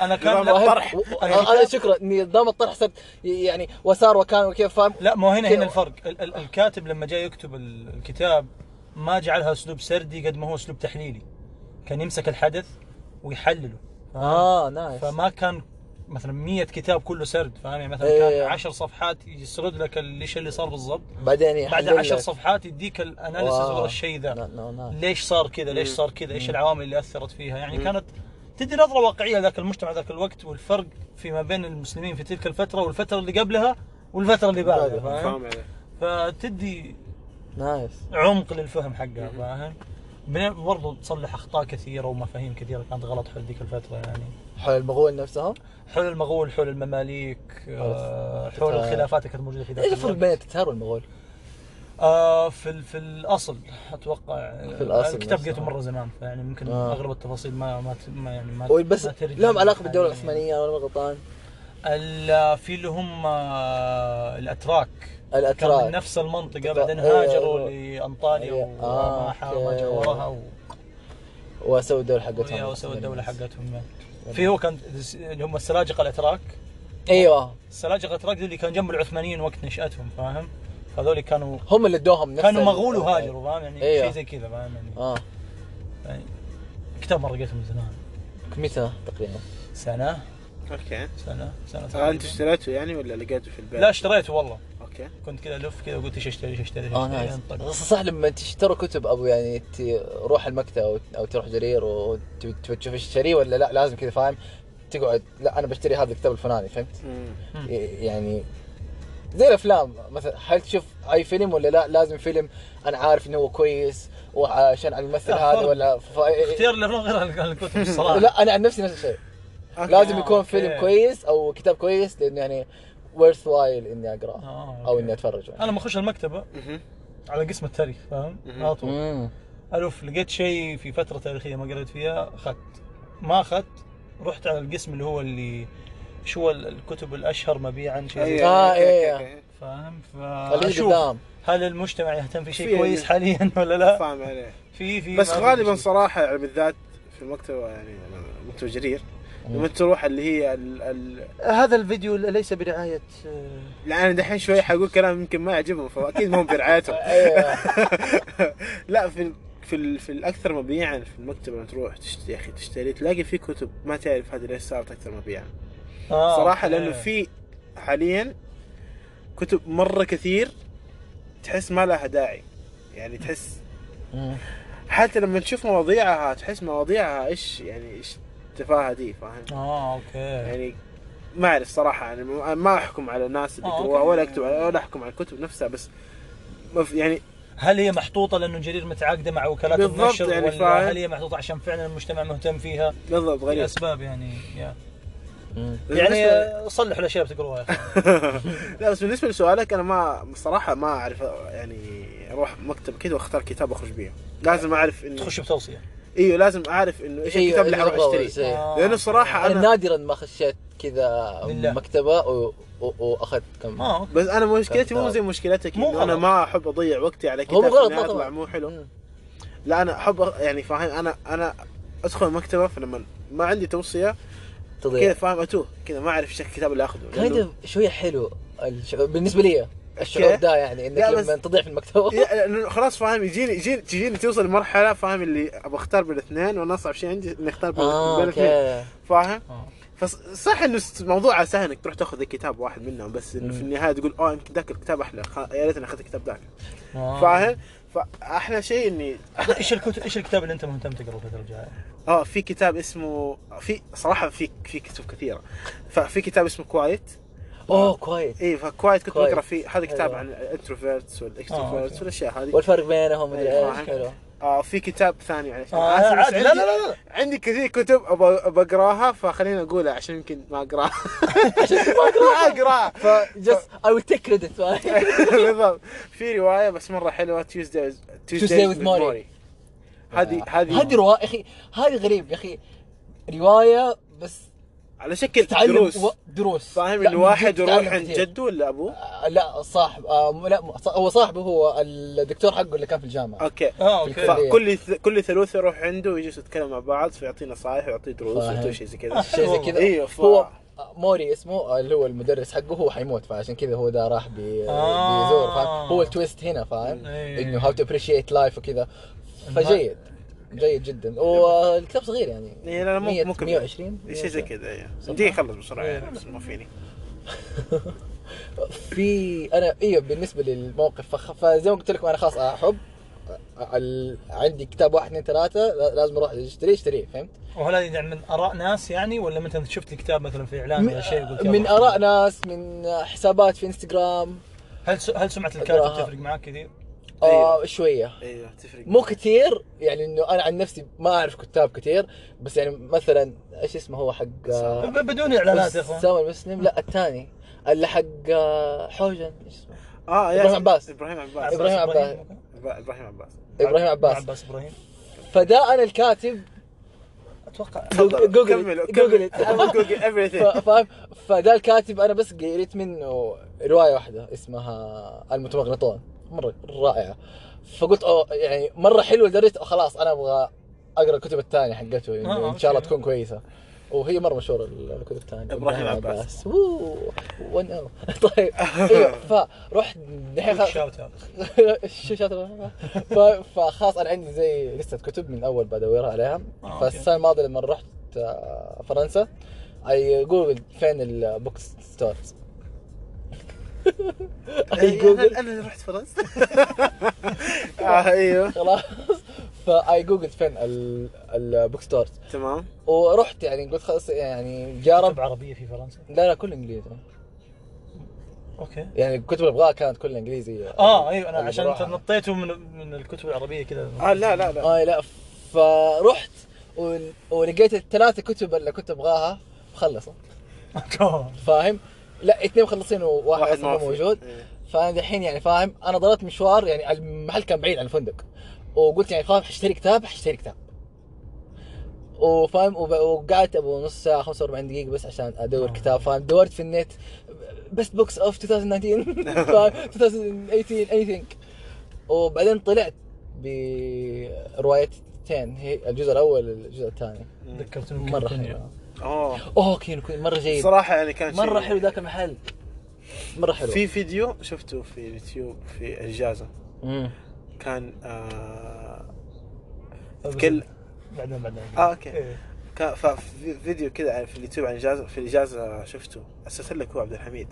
[SPEAKER 1] أنا كان
[SPEAKER 2] نظام الطرح.
[SPEAKER 3] أنا شكرا. نظام الطرح سرد. يعني وسار وكان وكيف فاهم؟
[SPEAKER 1] لا ما هو هنا. هنا الفرق. ال- ال- الكاتب لما جاء يكتب ال- الكتاب ما جعلها أسلوب سردي قد ما هو أسلوب تحليلي. كان يمسك الحدث ويحلله؟
[SPEAKER 3] آه nice
[SPEAKER 1] فما كان مثلا 100 كتاب كله سرد فاهم يعني مثلا
[SPEAKER 3] إيه.
[SPEAKER 1] كان 10 صفحات يسرد لك إيش اللي صار بالضبط
[SPEAKER 3] بعدين
[SPEAKER 1] بعد
[SPEAKER 3] يحلل
[SPEAKER 1] 10
[SPEAKER 3] لك.
[SPEAKER 1] صفحات يديك ال
[SPEAKER 3] analysis.
[SPEAKER 1] ورا الشيء ذا. ليش صار كذا ليش. صار كذا
[SPEAKER 3] إيش.
[SPEAKER 1] العوامل اللي أثرت فيها يعني
[SPEAKER 2] مم.
[SPEAKER 1] كانت تدي نظرة واقعية لذاك المجتمع ذاك الوقت والفرق فيما بين المسلمين في تلك الفترة والفترة اللي قبلها والفترة اللي بعدها. فاهم فتدي
[SPEAKER 3] nice
[SPEAKER 1] عمق للفهم حقها فاهم برضو تصلح أخطاء كثيرة ومفاهيم كثيرة كانت غلط حول ذيك الفترة يعني
[SPEAKER 3] حول المغول نفسهم
[SPEAKER 1] حول المغول حول المماليك آه، حول. الخلافات اللي كانت موجودة في ذاك
[SPEAKER 3] إيش الفرق
[SPEAKER 1] الوقت.
[SPEAKER 3] بين التتار والمغول؟
[SPEAKER 1] آه في في الأصل أتوقع
[SPEAKER 3] في الأصل
[SPEAKER 1] الكتاب. قريته مرة زمان فيعني ممكن
[SPEAKER 3] آه.
[SPEAKER 1] أغلب التفاصيل ما ما, ما يعني ما
[SPEAKER 3] بس لهم علاقة بالدولة
[SPEAKER 1] حالياً.
[SPEAKER 3] العثمانية ولا غلطان؟
[SPEAKER 1] في اللي هم آه، الاتراك كان نفس
[SPEAKER 3] المنطقة.
[SPEAKER 1] بعدين
[SPEAKER 3] إيه،
[SPEAKER 1] هاجروا
[SPEAKER 3] أيوة. لأنطاليا. آه،
[SPEAKER 1] وما ح- ما. وراها و-
[SPEAKER 3] وسووا الدولة حقتهم
[SPEAKER 1] وسووا الدولة حقتهم في هو كان اللي هم السلاجقه الإتراك
[SPEAKER 3] أيوه
[SPEAKER 1] السلاجقه الإتراك ذول اللي كانوا جنب العثمانيين وقت نشأتهم فاهم؟ هذول كانوا
[SPEAKER 3] هم اللي ادوهم نفس
[SPEAKER 1] كانوا مغول وهاجروا فاهم يعني
[SPEAKER 3] أيوة.
[SPEAKER 1] شيء زي كذا فاهم يعني,
[SPEAKER 3] آه
[SPEAKER 1] يعني كتاب مره قريته من زمان
[SPEAKER 3] متى تقريبا؟
[SPEAKER 1] سنة
[SPEAKER 2] okay
[SPEAKER 1] سنة سنة
[SPEAKER 2] آه، انت. اشتريته يعني ولا لقيته في البيت؟
[SPEAKER 1] لا اشتريته والله
[SPEAKER 2] okay
[SPEAKER 1] كنت كذا ألف كذا وقلت إيش أشتري إيش
[SPEAKER 3] أشتري
[SPEAKER 1] إيش
[SPEAKER 3] آه
[SPEAKER 1] أشتري.
[SPEAKER 3] صح لما تشتروا كتب أبو يعني تروح المكتبه أو, تروح جرير وتبي تشوف إيش تشتري ولا لا لازم كذا فاهم تقعد لا أنا بشتري هذا الكتاب الفلاني فهمت؟ يعني زي الأفلام مثلا هل تشوف أي فيلم ولا لا لازم فيلم أنا عارف إنه هو كويس وعشان الممثل هذا. ولا ف...
[SPEAKER 1] اختيار الافلام غير عن الكتب الصراحه
[SPEAKER 3] لا أنا عن نفسي نفس الشيء. لازم
[SPEAKER 1] آه،
[SPEAKER 3] يكون. فيلم كويس أو كتاب كويس لأنه يعني worth while إني اقراه
[SPEAKER 1] آه،
[SPEAKER 3] أو
[SPEAKER 1] okay.
[SPEAKER 3] إني أتفرج
[SPEAKER 1] أنا لما أخش المكتبة
[SPEAKER 2] مهم.
[SPEAKER 1] على قسم التاريخ فاهم؟
[SPEAKER 2] مهم.
[SPEAKER 1] على طول الف لقيت شيء في فترة تاريخية ما قريت فيها أخذت ما أخذت رحت على القسم اللي هو اللي شو هو الكتب الأشهر مبيعا شيء زي
[SPEAKER 2] أيوة،
[SPEAKER 1] كذا،
[SPEAKER 3] آه،
[SPEAKER 2] okay،
[SPEAKER 3] إيه.
[SPEAKER 1] فاهم
[SPEAKER 3] خليه
[SPEAKER 1] فاشوف
[SPEAKER 3] قدام
[SPEAKER 1] هل المجتمع يهتم في شيء
[SPEAKER 2] في-
[SPEAKER 1] كويس حاليا (laughs) ولا لا؟
[SPEAKER 2] فاهم عليه
[SPEAKER 1] في في
[SPEAKER 2] بس
[SPEAKER 1] ما في
[SPEAKER 2] غالبا
[SPEAKER 1] شيء.
[SPEAKER 2] صراحة يعني بالذات في المكتبة يعني مكتبه جرير لما تروح اللي هي ال ال
[SPEAKER 1] هذا الفيديو ليس برعاية
[SPEAKER 2] لا أنا دحين شوي حقول كلام يمكن ما يعجبهم فأكيد ما هم برعايتهم. (laughs)
[SPEAKER 3] أيوه. (laughs)
[SPEAKER 2] لا في ال- في ال في الأكثر مبيعا في المكتبة لما تروح تشتري يا أخي تشتري تلاقي في كتب ما تعرف هذه ليش صارت أكثر مبيعا.
[SPEAKER 1] آه صراحة.
[SPEAKER 2] لأنه في حاليا كتب مرة كثير تحس ما لها داعي. يعني تحس. حتى لما تشوف مواضيعها تحس مواضيعها إيش يعني إيش التفاهة دي فاهم؟
[SPEAKER 1] آه okay.
[SPEAKER 2] يعني ما أعرف صراحة يعني ما- أحكم على الناس اللي يقروها
[SPEAKER 1] okay.
[SPEAKER 2] ولا أكتب ولا أحكم على الكتب نفسها بس يعني
[SPEAKER 1] هل هي محطوطة لأنه جرير متعاقدة مع وكالات
[SPEAKER 2] بالضبط
[SPEAKER 1] النشر
[SPEAKER 2] يعني
[SPEAKER 1] ولا
[SPEAKER 2] فاهم.
[SPEAKER 1] هل هي محطوطة عشان فعلا المجتمع مهتم فيها؟
[SPEAKER 2] بالضبط غريب.
[SPEAKER 1] لأسباب يعني يعني صلحوا الأشياء اللي بتقروها (laughs)
[SPEAKER 2] لا بس بالنسبة لسؤالك أنا ما صراحة ما أعرف يعني أروح مكتب كذا وأختار كتاب اخرج بيه. لازم أعرف اني
[SPEAKER 1] تخش بتوصية.
[SPEAKER 2] إيوه لازم أعرف إنه إيش الكتاب اللي حروح أشتريه
[SPEAKER 1] آه.
[SPEAKER 2] لأنه الصراحة
[SPEAKER 3] أنا
[SPEAKER 2] أنا
[SPEAKER 3] نادرا ما خشيت كذا. مكتبة و- و- وأخذت كم
[SPEAKER 1] okay.
[SPEAKER 2] بس أنا مشكلتي مو زي مشكلتك
[SPEAKER 1] مو أنا.
[SPEAKER 2] ما أحب أضيع وقتي على كتاب
[SPEAKER 3] غلط
[SPEAKER 2] يطلع مو حلو
[SPEAKER 3] مم.
[SPEAKER 2] لا أنا أحب يعني فاهم أنا أنا أدخل المكتبة فلما ما عندي توصية كذا
[SPEAKER 3] تضيع
[SPEAKER 2] فاهم أتوه كذا ما أعرف إيش الكتاب اللي أخذه
[SPEAKER 3] kind شوية حلو الشعور بالنسبة لي الشعور. ده يعني
[SPEAKER 2] إنك
[SPEAKER 3] لما تضيع في
[SPEAKER 2] المكتبة خلاص فاهم يجيني يجيني تجيني توصل لمرحلة فاهم اللي أبغى أختار بين الاثنين وأنا أصعب شيء عندي إني أختار بين بين الاثنين فاهم
[SPEAKER 1] آه.
[SPEAKER 2] فصح إنه الموضوع سهل إنك تروح تاخذ كتاب واحد منهم بس
[SPEAKER 3] إنه.
[SPEAKER 2] في النهاية تقول آه يمكن ذاك الكتاب أحلى يا ريتني أخذت الكتاب ذاك
[SPEAKER 1] آه.
[SPEAKER 2] فاهم فأحلى شيء إني
[SPEAKER 1] إيش الكتب إيش الكتاب اللي أنت مهتم تقرأه الفترة الجاية؟
[SPEAKER 2] آه في كتاب اسمه في صراحة في في كتب كثيرة ففي كتاب اسمه Quiet
[SPEAKER 3] oh كويس.
[SPEAKER 2] اي ف Quiet
[SPEAKER 3] كنت.
[SPEAKER 2] بقرأ فيه. هذا كتاب. عن ال introverts
[SPEAKER 1] وال
[SPEAKER 2] extroverts okay. والأشياء هذه.
[SPEAKER 3] والفرق بينهم مدري
[SPEAKER 2] إيه،
[SPEAKER 3] إيش؟
[SPEAKER 2] فاهم.
[SPEAKER 3] حلو.
[SPEAKER 2] آه في كتاب ثاني يعني
[SPEAKER 1] آه
[SPEAKER 2] آسف،
[SPEAKER 1] عادي لا لا لا لا.
[SPEAKER 2] عندي كثير كتب اقراها فخليني أقولها عشان يمكن ما أقرأها. (laughs) عشان ما أقرأها.
[SPEAKER 3] ف just I will take credit
[SPEAKER 2] بالضبط. في رواية بس مرة حلوة Tuesday
[SPEAKER 3] Tuesday with Morrie.
[SPEAKER 2] هذه هذه
[SPEAKER 3] هذه رواية يا أخي هذه غريب يا أخي. رواية
[SPEAKER 2] على شكل دروس.
[SPEAKER 3] و... دروس.
[SPEAKER 2] فاهم
[SPEAKER 3] إنه
[SPEAKER 2] واحد يروح عند. جده ولا أبوه؟
[SPEAKER 3] آه، لا صاحب آه لا هو صاحبه هو الدكتور حقه اللي كان في
[SPEAKER 2] الجامعة.
[SPEAKER 1] okay. آه
[SPEAKER 3] okay.
[SPEAKER 2] فكل ث- كل ثلوث يروح عنده ويجلسوا يتكلموا مع بعض فيعطيه نصائح ويعطيه دروس. ويعطيه شيء زي كذا. (laughs)
[SPEAKER 3] شيء زي كذا.
[SPEAKER 2] أيوه ف...
[SPEAKER 3] هو موري اسمه آه، اللي هو المدرس حقه هو حيموت فعشان كذا هو ده راح بي...
[SPEAKER 1] آه.
[SPEAKER 3] بيزور فاهم؟ هو ال twist هنا فاهم؟
[SPEAKER 1] إيه.
[SPEAKER 3] إنه how to appreciate life وكذا. فجيد. جيد جدا والكتاب صغير يعني
[SPEAKER 2] إيه، لا، مو-
[SPEAKER 3] 100
[SPEAKER 2] مو كبير.
[SPEAKER 3] 120
[SPEAKER 2] شيء زي كذا
[SPEAKER 3] صح.
[SPEAKER 2] دي يخلص بسرعة
[SPEAKER 1] إيه.
[SPEAKER 2] يعني بس ما فيني (laughs)
[SPEAKER 3] في أنا أيوه بالنسبة للموقف فخ... فزي ما قلت لكم أنا خلاص أحب ال... عندي كتاب واحد اثنين ثلاثة لا- لازم أروح اشتريه اشتريه فهمت؟
[SPEAKER 1] وهل هذه يعني من آراء ناس يعني ولا مثلا شفت الكتاب مثلا في إعلان ولا شيء
[SPEAKER 3] من؟ آراء ناس من حسابات في إنستغرام
[SPEAKER 1] هل س- هل سمعه الكاتب. تفرق معك كثير؟
[SPEAKER 3] آه
[SPEAKER 2] أيوة.
[SPEAKER 3] شوية.
[SPEAKER 2] أيوه تفرق.
[SPEAKER 3] مو كثير يعني إنه أنا عن نفسي ما أعرف كتاب كثير بس يعني مثلا إيش اسمه هو حق آه،
[SPEAKER 1] بدون إعلانات يا إخوان.
[SPEAKER 3] اسامه المسلم؟ لا الثاني. اللي حق آه، حوجن إيش اسمه؟
[SPEAKER 2] آه يا
[SPEAKER 3] إبراهيم عباس.
[SPEAKER 2] إبراهيم عباس.
[SPEAKER 3] إبراهيم عباس.
[SPEAKER 2] إبراهيم عباس.
[SPEAKER 3] إبراهيم عباس
[SPEAKER 1] عباس. إبراهيم.
[SPEAKER 3] فده أنا الكاتب.
[SPEAKER 2] أتوقع
[SPEAKER 3] جوجل
[SPEAKER 2] كمل
[SPEAKER 3] جوجل
[SPEAKER 2] جوجل (laughs) (laughs)
[SPEAKER 3] فاهم؟ فده الكاتب أنا بس قريت منه رواية واحدة اسمها المتمغنطون. مرة رائعة. فقلت أوه يعني مرة حلوة لدرجة خلاص أنا أبغى أقرأ الكتب الثانية حقته يعني
[SPEAKER 1] آه،
[SPEAKER 3] ان شاء الله. تكون كويسة. وهي مرة مشهورة الكتب الثانية.
[SPEAKER 2] إبراهيم عباس.
[SPEAKER 3] ووو 1 أو. (laughs) طيب. أيوه فرحت دحين خلاص
[SPEAKER 1] شاوت
[SPEAKER 3] فخلاص أنا عندي زي لستة كتب من أول بدورها عليها.
[SPEAKER 1] آه،.
[SPEAKER 3] فالسنة الماضية لما رحت آه، فرنسا I Google فين ال bookstores
[SPEAKER 2] أي
[SPEAKER 3] جوجل؟
[SPEAKER 2] أنا اللي رحت فرنسا. (laughs) آه أيوه.
[SPEAKER 3] خلاص. ف I Google فين ال- ال bookstores
[SPEAKER 2] تمام.
[SPEAKER 3] ورحت يعني قلت خلاص يعني جرب
[SPEAKER 1] كتب عربية في فرنسا؟
[SPEAKER 3] لا لا كل إنجليزي.
[SPEAKER 1] okay.
[SPEAKER 3] يعني الكتب اللي ابغاها كانت كلها انجليزي
[SPEAKER 1] آه أيوه
[SPEAKER 3] أنا
[SPEAKER 1] عشان انت. نطيته من من الكتب العربية كذا
[SPEAKER 2] آه لا لا لا.
[SPEAKER 3] آه لا. فرحت ول- ولقيت الثلاثة كتب اللي كنت أبغاها مخلصة. (laughs) فاهم؟ لا اثنين مخلصين وواحد
[SPEAKER 2] واحد ما.
[SPEAKER 3] موجود
[SPEAKER 2] إيه.
[SPEAKER 3] فأنا دحين يعني فاهم أنا ضربت مشوار يعني المحل كان بعيد عن الفندق وقلت يعني فاهم حشتري كتاب حشتري كتاب وفاهم وقعدت أبو نص ساعة 45 دقيقة بس عشان أدور
[SPEAKER 1] آه.
[SPEAKER 3] كتاب فاهم دورت في النت best books of 2019 فاهم 2018 anything وبعدين طلعت بروايتين هي الجزء الأول والجزء الثاني
[SPEAKER 1] ذكرتني
[SPEAKER 3] مرة
[SPEAKER 1] بكرتوني.
[SPEAKER 3] حلو
[SPEAKER 2] أوه
[SPEAKER 3] اوه Kinokuniya مرة جيد.
[SPEAKER 2] صراحة يعني كان مرة
[SPEAKER 3] حلو ذاك المحل. مرة حلو.
[SPEAKER 2] في فيديو شفته في اليوتيوب في
[SPEAKER 3] إجازة.
[SPEAKER 2] كان آه كل
[SPEAKER 1] بعدين بعدين
[SPEAKER 2] آه okay.
[SPEAKER 1] إيه.
[SPEAKER 2] كان فيديو كذا في اليوتيوب عن اجازه في الإجازة شفته. ارسل لك هو عبد الحميد.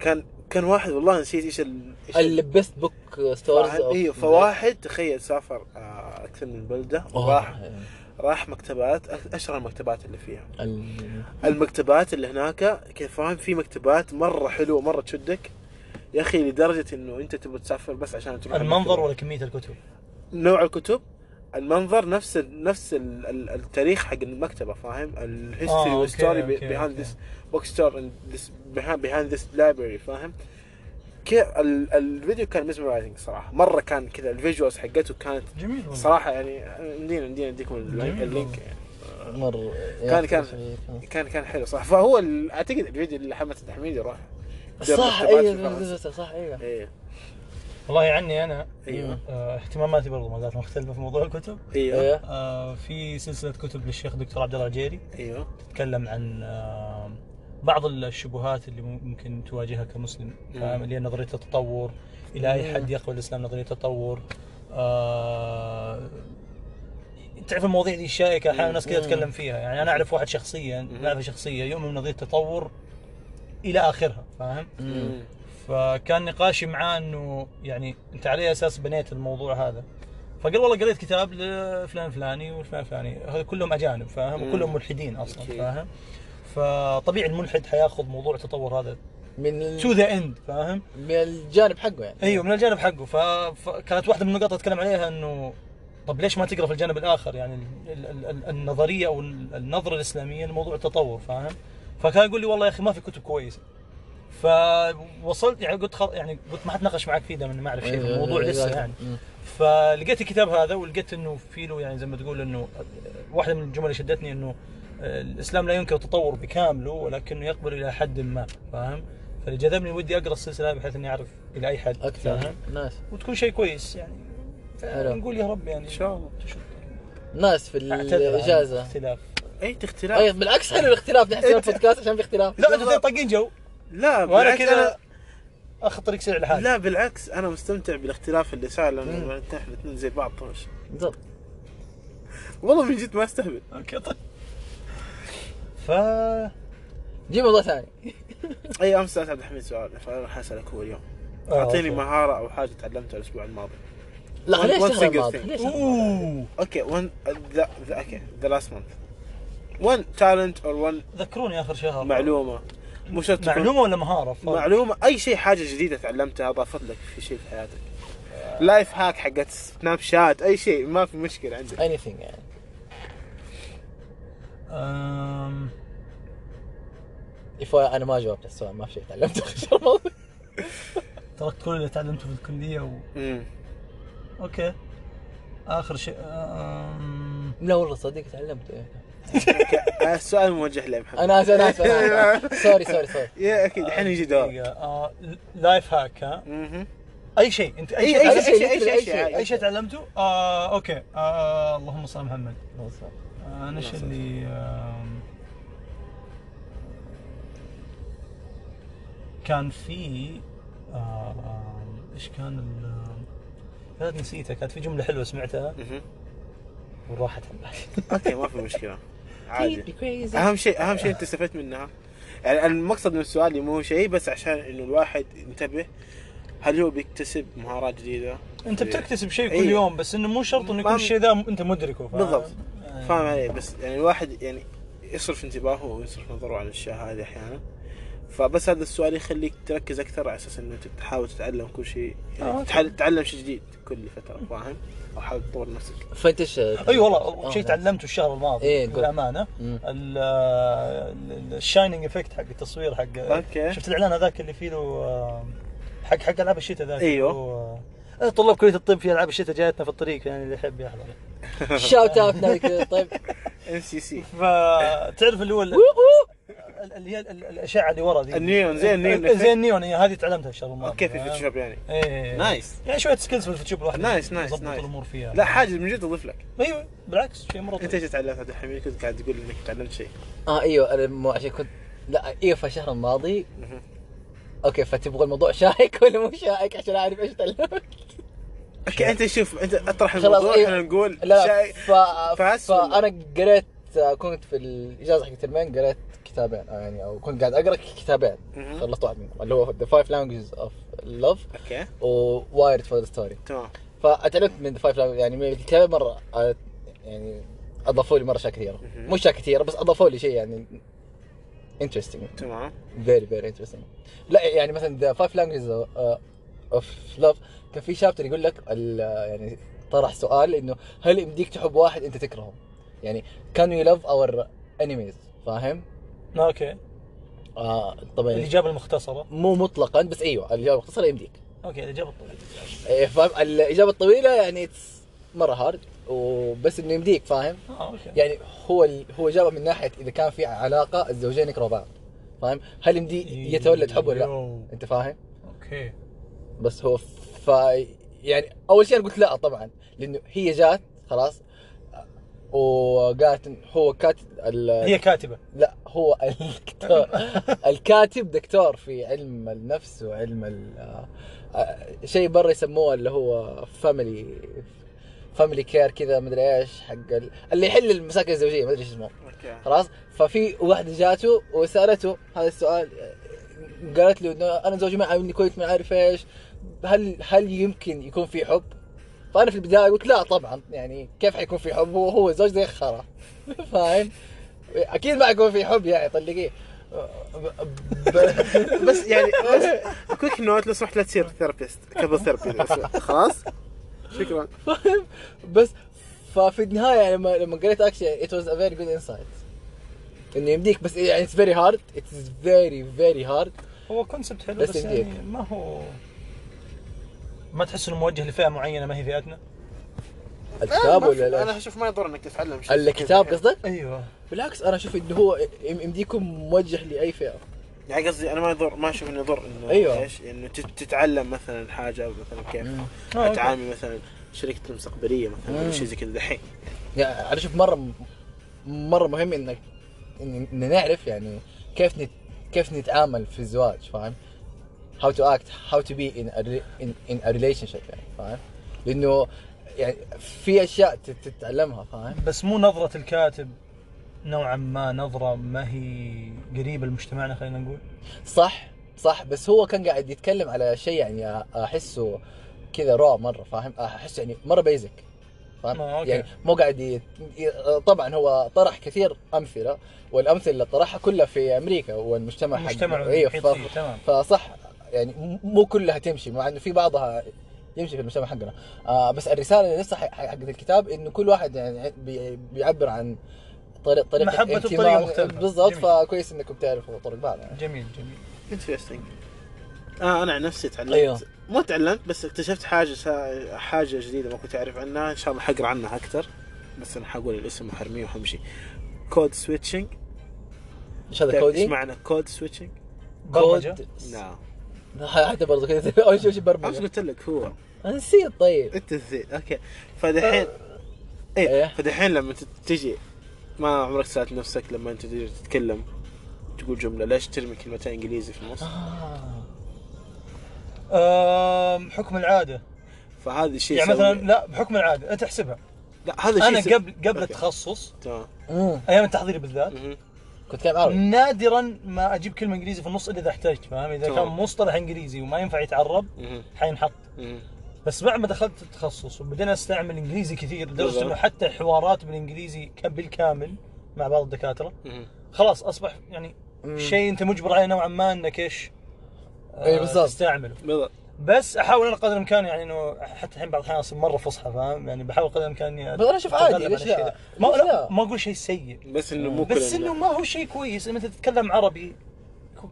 [SPEAKER 2] كان كان واحد والله نسيت إيش ال... إيش ال-
[SPEAKER 3] ال best
[SPEAKER 2] bookstores؟ أيوه فواحد تخيل سافر آه أكثر من بلدة وراح راح مكتبات أشهر المكتبات اللي فيها. المكتبات اللي هناك كيف فاهم في مكتبات مرة حلوة مرة تشدك. يا أخي لدرجة إنه أنت تبغى تسافر بس عشان تروح
[SPEAKER 1] المنظر. ولا كمية الكتب؟
[SPEAKER 2] نوع الكتب. المنظر نفس ال نفس ال ال التاريخ حق المكتبة فاهم؟ ال
[SPEAKER 1] history
[SPEAKER 2] وال story story and this behind behind this library فاهم؟ الفيديو كان mesmerizing صراحة. مرة كان كذا ال visuals حقته كانت
[SPEAKER 1] جميل والله.
[SPEAKER 2] صراحة يعني مدينا مدينا نديكم
[SPEAKER 1] ال
[SPEAKER 2] link, يعني.
[SPEAKER 3] مره
[SPEAKER 2] كان- كان- كان. كان حلو صح فهو ال- أعتقد الفيديو اللي حمد الحميد يروح دير
[SPEAKER 3] صح
[SPEAKER 2] أيوه.
[SPEAKER 3] صح أيوه
[SPEAKER 2] إيه.
[SPEAKER 1] والله عني أنا
[SPEAKER 2] أيوه
[SPEAKER 1] آه، اهتماماتي برضو ما زالت مختلفة في موضوع الكتب.
[SPEAKER 3] أيوه
[SPEAKER 1] آه، في سلسلة كتب للشيخ دكتور عبد الله العجيري
[SPEAKER 2] أيوه
[SPEAKER 1] تتكلم عن آه، بعض الشبهات اللي ممكن تواجهها كمسلم فاهم اللي هي نظرية التطور. إلى أي حد يقبل الإسلام نظرية التطور؟ آه، تعرف المواضيع دي الشائكه أحيانا الناس كذا تتكلم فيها. يعني أنا أعرف واحد شخصيا اعرفه شخصية يؤمن بنظرية التطور إلى آخرها فاهم؟ فكان نقاشي معاه إنه يعني أنت على أي أساس بنيت الموضوع هذا؟ فقال والله قريت كتاب لفلان فلاني وفلان فلاني. هذول كلهم أجانب فاهم. وكلهم ملحدين
[SPEAKER 2] أصلا.
[SPEAKER 1] فاهم؟ فطبيعي الملحد حياخذ موضوع التطور هذا
[SPEAKER 3] من
[SPEAKER 1] to the end فاهم؟
[SPEAKER 3] من الجانب حقه يعني.
[SPEAKER 1] أيوه من الجانب حقه. ف... فكانت واحدة من النقاط أتكلم عليها إنه طب ليش ما تقرأ في الجانب الآخر؟ يعني ال... ال... ال... النظرية أو النظرة الإسلامية لموضوع التطور فاهم؟ فكان يقول لي والله يا أخي ما في كتب كويسة. فوصلت يعني قلت خل... يعني قلت ما حتناقش معك فيه دام إني ما أعرف شيء في
[SPEAKER 3] أيوة،
[SPEAKER 1] الموضوع
[SPEAKER 3] أيوة،
[SPEAKER 1] لسه
[SPEAKER 3] أيوة.
[SPEAKER 1] يعني. فلقيت الكتاب هذا ولقيت إنه في له يعني زي ما تقول إنه واحدة من الجمل اللي شدتني إنه الإسلام لا ينكر التطور بكامله ولكنه يقبل إلى حد ما فاهم؟ فاللي جذبني ودي أقرأ السلسلة هذه بحيث إني أعرف إلى أي حد
[SPEAKER 3] أكثر.
[SPEAKER 1] فاهم؟
[SPEAKER 3] ناس
[SPEAKER 1] وتكون شيء كويس يعني.
[SPEAKER 3] حلو.
[SPEAKER 1] نقول يا رب يعني
[SPEAKER 2] إن شاء الله.
[SPEAKER 3] ناس في الإجازة.
[SPEAKER 1] الاختلاف.
[SPEAKER 2] أي اختلاف.
[SPEAKER 3] اي بالعكس حلو الاختلاف. نحن نسوي (laughs) البودكاست عشان في اختلاف.
[SPEAKER 1] لا أنتوا طاقين جو.
[SPEAKER 2] لا
[SPEAKER 1] وأنا
[SPEAKER 2] بالعكس
[SPEAKER 1] كذا
[SPEAKER 2] أنا-
[SPEAKER 1] اخذ طريق سريع لحالي.
[SPEAKER 2] لا بالعكس أنا مستمتع بالاختلاف اللي صار لما
[SPEAKER 3] مم.
[SPEAKER 2] إحنا الاثنين زي بعض طوش
[SPEAKER 3] بالضبط.
[SPEAKER 2] والله من جد ما أستهبل.
[SPEAKER 1] أوكي طيب. ف
[SPEAKER 3] جيب موضوع ثاني.
[SPEAKER 2] اي امس سألت عبد الحميد سؤال فأنا راح أسألك هو اليوم.
[SPEAKER 1] آه، أعطيني.
[SPEAKER 2] مهارة أو حاجة تعلمتها الأسبوع الماضي.
[SPEAKER 3] لا
[SPEAKER 2] One-
[SPEAKER 3] ليش
[SPEAKER 2] one
[SPEAKER 3] الشهر
[SPEAKER 2] single thing. أوكي one ذا أوكي لاست مانث one talent or one
[SPEAKER 1] ذكروني آخر شهر
[SPEAKER 2] معلومة. مو شرط
[SPEAKER 1] معلومة ولا مهارة؟ فرق.
[SPEAKER 2] معلومة. أي شيء حاجة جديدة تعلمتها اضافت لك في شيء في حياتك. life hack حقت سناب شات أي شيء ما في مشكلة عندك.
[SPEAKER 3] Anything يعني. إفا أنا ما جاوبت السؤال ما في شيء تعلمته (laughs) في الشهر الماضي
[SPEAKER 1] تركت كل اللي تعلمته في الكلية و... okay آخر شيء أم...
[SPEAKER 3] لا والله صدق تعلمت إيه. (laughs)
[SPEAKER 2] آه، السؤال موجه لمحمد
[SPEAKER 3] أنا آسف أنا آسف. sorry sorry sorry
[SPEAKER 2] يا أكيد الحين يجي دور
[SPEAKER 1] دقيقة. آه... life hack ها. أي شيء أنت أي
[SPEAKER 2] اي
[SPEAKER 1] شيء
[SPEAKER 2] أي
[SPEAKER 3] أي
[SPEAKER 2] شيء أي شيء أي شيء.
[SPEAKER 3] أي
[SPEAKER 1] تعلمته؟ آه... okay آه... اللهم صل على محمد آه...
[SPEAKER 2] أنا إيش.
[SPEAKER 1] اللي آم، كان في آه... إيش كان ال... كانت نسيتها كانت في جملة حلوة سمعتها. وراحت. عن بالي
[SPEAKER 2] okay ما في مشكلة. عادي. أهم شيء أهم شيء أنت استفدت منها. يعني المقصد من السؤال مو شيء بس عشان إنه الواحد ينتبه هل هو بيكتسب مهارات جديدة؟
[SPEAKER 1] أنت بتكتسب شيء كل
[SPEAKER 2] إيه.
[SPEAKER 1] يوم بس إنه مو شرط إنه يكون الشيء ذا أنت مدركه فاهم؟
[SPEAKER 2] بالضبط.
[SPEAKER 1] آه.
[SPEAKER 2] فاهم علي؟ بس يعني الواحد يعني يصرف انتباهه ويصرف نظره عن الأشياء هذه أحيانا. فبس هذا السؤال يخليك تركز أكثر على أساس إنه تحاول تتعلم كل شيء.
[SPEAKER 1] آه،
[SPEAKER 2] يعني. تحل- تتعلم شيء جديد كل فترة فاهم؟ أو حاول تطور نفسك.
[SPEAKER 3] فأنت إيش
[SPEAKER 1] أي والله
[SPEAKER 3] آه،
[SPEAKER 1] شيء تعلمته الشهر الماضي
[SPEAKER 3] إيه، مم.
[SPEAKER 1] ال shining effect حق التصوير حق
[SPEAKER 2] okay.
[SPEAKER 1] شفت الإعلان هذاك اللي فيه له آه، حق حق ألعاب الشتاء ذاك. اللي هو، آه، طلاب كلية الطب في ألعاب الشتاء جايتنا في الطريق يعني اللي يحب يحضر.
[SPEAKER 3] shout out طيب.
[SPEAKER 2] MCC
[SPEAKER 1] فتعرف اللي هو اللي هي ال- ال- الأشعة اللي ورا ذي.
[SPEAKER 2] النيون، زي النيون
[SPEAKER 1] ال- زي النيون هي هذه تعلمتها الشهر الماضي
[SPEAKER 2] okay في
[SPEAKER 1] فاهم؟
[SPEAKER 2] الفوتوشوب يعني؟
[SPEAKER 1] إيه
[SPEAKER 2] nice.
[SPEAKER 1] يعني شوية skills في الفوتوشوب الواحد
[SPEAKER 2] nice،
[SPEAKER 1] nice،
[SPEAKER 2] nice.
[SPEAKER 1] الأمور فيها.
[SPEAKER 2] لا حاجة من جد تضيف لك.
[SPEAKER 1] أيوه بالعكس شيء مرة
[SPEAKER 2] أنت
[SPEAKER 1] طيب.
[SPEAKER 2] إيش تعلمت عبد الحميد؟ كنت قاعد تقول إنك تعلمت شيء.
[SPEAKER 3] آه إيوه أنا مو عشان كنت لا إيوه في الشهر الماضي. okay فتبغى الموضوع شائك ولا مو شائك عشان أعرف إيش تعلمت؟
[SPEAKER 2] okay أنت شوف أنت
[SPEAKER 3] أطرح
[SPEAKER 2] الموضوع. إحنا نقول
[SPEAKER 3] لا
[SPEAKER 2] شيء
[SPEAKER 3] ف... فانا قريت كنت في الإجازة حق ترمين قريت كتابين أو يعني أو كنت قاعد أقرأ كتابين. خلصت واحد منهم اللي هو The Five Languages of Love
[SPEAKER 2] أوكي
[SPEAKER 3] و Wired for the Story
[SPEAKER 2] تمام
[SPEAKER 3] فأتعلمت من Five Languages يعني من الكتابين مرة يعني أضافوا لي مرة أشياء
[SPEAKER 2] كثيرة.
[SPEAKER 3] مو أشياء كثيرة بس أضافوا لي شيء يعني interesting
[SPEAKER 2] تمام
[SPEAKER 3] very very interesting لا يعني مثلا The Five Languages of Love كان في chapter يقول لك يعني طرح سؤال إنه هل يمديك تحب واحد أنت تكرهه؟ يعني can you love your enemies فاهم؟
[SPEAKER 1] أوكي.
[SPEAKER 3] آه طبعا.
[SPEAKER 1] الاجابه المختصرة.
[SPEAKER 3] مو مطلقا بس أيوه الاجابه المختصرة يمديك.
[SPEAKER 1] أوكي الاجابه الطويلة.
[SPEAKER 3] إيه، فاهم؟ الإجابة الطويلة يعني مرة hard وبس إنه يمديك فاهم؟
[SPEAKER 1] آه أوكي.
[SPEAKER 3] يعني هو ال... هو جابها من ناحية إذا كان في علاقة الزوجين يكرهوا بعض فاهم؟ هل يمدي يتولد حب ولا لا؟
[SPEAKER 1] you.
[SPEAKER 3] أنت فاهم؟
[SPEAKER 1] أوكي.
[SPEAKER 3] بس هو ف يعني أول شيء أنا قلت لا طبعا لأنه هي جات خلاص وقالت هو كاتب ال...
[SPEAKER 1] هي كاتبة.
[SPEAKER 3] لا هو الدكتور. (laughs) الكاتب دكتور في علم النفس وعلم ال... آه، شيء برا يسموه اللي هو family family care كذا مدري إيش حق ال... اللي يحل المشاكل الزوجية ما أدري إيش اسمه.
[SPEAKER 2] أوكي.
[SPEAKER 3] خلاص؟ ففي واحدة جاته وسألته هذا السؤال قالت له إنه أنا زوجي ما عاملني كويس ما عارف إيش. هل هل يمكن يكون في حب؟ فأنا في البداية قلت لا طبعا يعني كيف حيكون في حب؟ هو هو زوج زي الخرا (laughs) فاهم؟ أكيد ما حيكون في حب يعني طلقيه. (laughs)
[SPEAKER 2] بس يعني بس quick note لو سمحت لا تصير therapist couple therapy خلاص؟ شكرا. (laughs)
[SPEAKER 3] بس ففي النهاية يعني لما لما قريت actually it was a very good insight إنه يمديك بس يعني it's very hard it's very very hard
[SPEAKER 1] هو concept حلو
[SPEAKER 3] بس
[SPEAKER 1] بس. يعني ما هو ما تحس إنه موجه لفئة معينة ما هي فئتنا؟
[SPEAKER 3] الكتاب ولا لا؟
[SPEAKER 2] أنا أشوف ما يضر انك تتعلم شيء
[SPEAKER 3] الكتاب قصدك؟
[SPEAKER 1] أيوه
[SPEAKER 3] بالعكس أنا أشوف إنه هو يم- يمديكم موجه لأي فئة
[SPEAKER 2] يعني قصدي أنا ما يضر ما أشوف إنه يضر إنه
[SPEAKER 3] أيوة.
[SPEAKER 2] إيش إنه تت- تتعلم مثلا حاجة مثلا كيف.
[SPEAKER 1] آه، أوكي.
[SPEAKER 2] تعامل مثلا شركتك المستقبليه مثلا
[SPEAKER 3] مم.
[SPEAKER 2] ولا شيء زي كذا دحين
[SPEAKER 3] يعني أنا أشوف مرة مرة مهم إنك ان إن نعرف يعني كيف نت كيف نتعامل في الزواج فاهم؟ How to act how to be in a, re- in, in a relationship يعني فاهم؟ لأنه يعني في أشياء تت- تتعلمها فاهم؟
[SPEAKER 1] بس مو نظرة الكاتب نوعا ما نظرة ما هي قريبة لمجتمعنا خلينا نقول
[SPEAKER 3] صح صح بس هو كان قاعد يتكلم على شيء يعني أحسه كذا را مرة فاهم؟ احس يعني مرة بيزك فاهم؟
[SPEAKER 1] آه،.
[SPEAKER 3] يعني مو قاعد ي... طبعا هو طرح كثير أمثلة والأمثلة اللي طرحها كلها في أمريكا والمجتمع حق
[SPEAKER 1] المجتمع أيوه
[SPEAKER 3] ف...
[SPEAKER 1] تمام
[SPEAKER 3] فصح يعني مو كلها تمشي مع إنه في بعضها يمشي في المجتمع حقنا آه بس الرسالة اللي ح- حقت الكتاب إنه كل واحد يعني بي... بيعبر عن طريق طريقة
[SPEAKER 1] محبته
[SPEAKER 3] اهتمام.
[SPEAKER 1] بطريقة مختلفة.
[SPEAKER 3] بالضبط
[SPEAKER 1] جميل.
[SPEAKER 3] فكويس إنكم تعرفوا طرق بعض يعني.
[SPEAKER 1] جميل جميل
[SPEAKER 2] interesting آه أنا عن نفسي تعلمت
[SPEAKER 3] أيوه.
[SPEAKER 2] مو تعلمت بس اكتشفت حاجة سا... حاجة جديدة ما كنت أعرف عنها إن شاء الله حقرأ عنها أكثر بس أنا حقول الاسم وحرميه وحمشي code switching
[SPEAKER 3] إيش هذا coding؟
[SPEAKER 2] معنى code switching؟
[SPEAKER 1] برمجة
[SPEAKER 2] نعم (laughs)
[SPEAKER 3] حتى برضه كذا. (laughs) أول شيء برمجة.
[SPEAKER 2] قلت لك هو.
[SPEAKER 3] أنا نسيت طيب.
[SPEAKER 2] أنت نسيت. أوكي. فدحين
[SPEAKER 3] إيه.
[SPEAKER 2] إيه. فدحين لما تجي ما عمرك سألت نفسك لما أنت تجي تتكلم تقول جملة ليش ترمي كلمتين إنجليزي في النص؟
[SPEAKER 1] آم، حكم العادة.
[SPEAKER 2] فهذا الشيء
[SPEAKER 1] يعني
[SPEAKER 2] يسوي-
[SPEAKER 1] مثلا لا بحكم العادة. أنت احسبها
[SPEAKER 2] لا هذا الشيء أنا
[SPEAKER 1] قبل قبل. التخصص
[SPEAKER 2] تمام.
[SPEAKER 1] أيام التحضيري بالذات.
[SPEAKER 3] كنت كلام عربي
[SPEAKER 1] نادرا ما أجيب كلمة انجليزي في النص إلا إذا احتجت فاهم إذا كان. مصطلح إنجليزي وما ينفع يتعرب. حينحط. بس بعد ما دخلت التخصص وبدينا نستعمل إنجليزي كثير لدرجه. إنه حتى حوارات بالإنجليزي بالكامل مع بعض
[SPEAKER 2] الدكاترة.
[SPEAKER 1] خلاص أصبح يعني. شيء أنت مجبر عليه نوعا ما إنك إيش آه،
[SPEAKER 3] إيه بالضبط.
[SPEAKER 1] تستعمله
[SPEAKER 2] بالضبط
[SPEAKER 1] بس احاول أنا قدر الامكان يعني انه حتى الحين بعض الاحيان أصير مرة فصحى فاهم؟ يعني بحاول قدر الامكان إني
[SPEAKER 3] بس أنا أشوف عادي، ليش لا؟
[SPEAKER 1] ما
[SPEAKER 3] ليش
[SPEAKER 1] لا؟ ما أقول شيء سيء.
[SPEAKER 2] بس إنه مو
[SPEAKER 1] بس إنه ما هو شيء كويس لما انت تتكلم عربي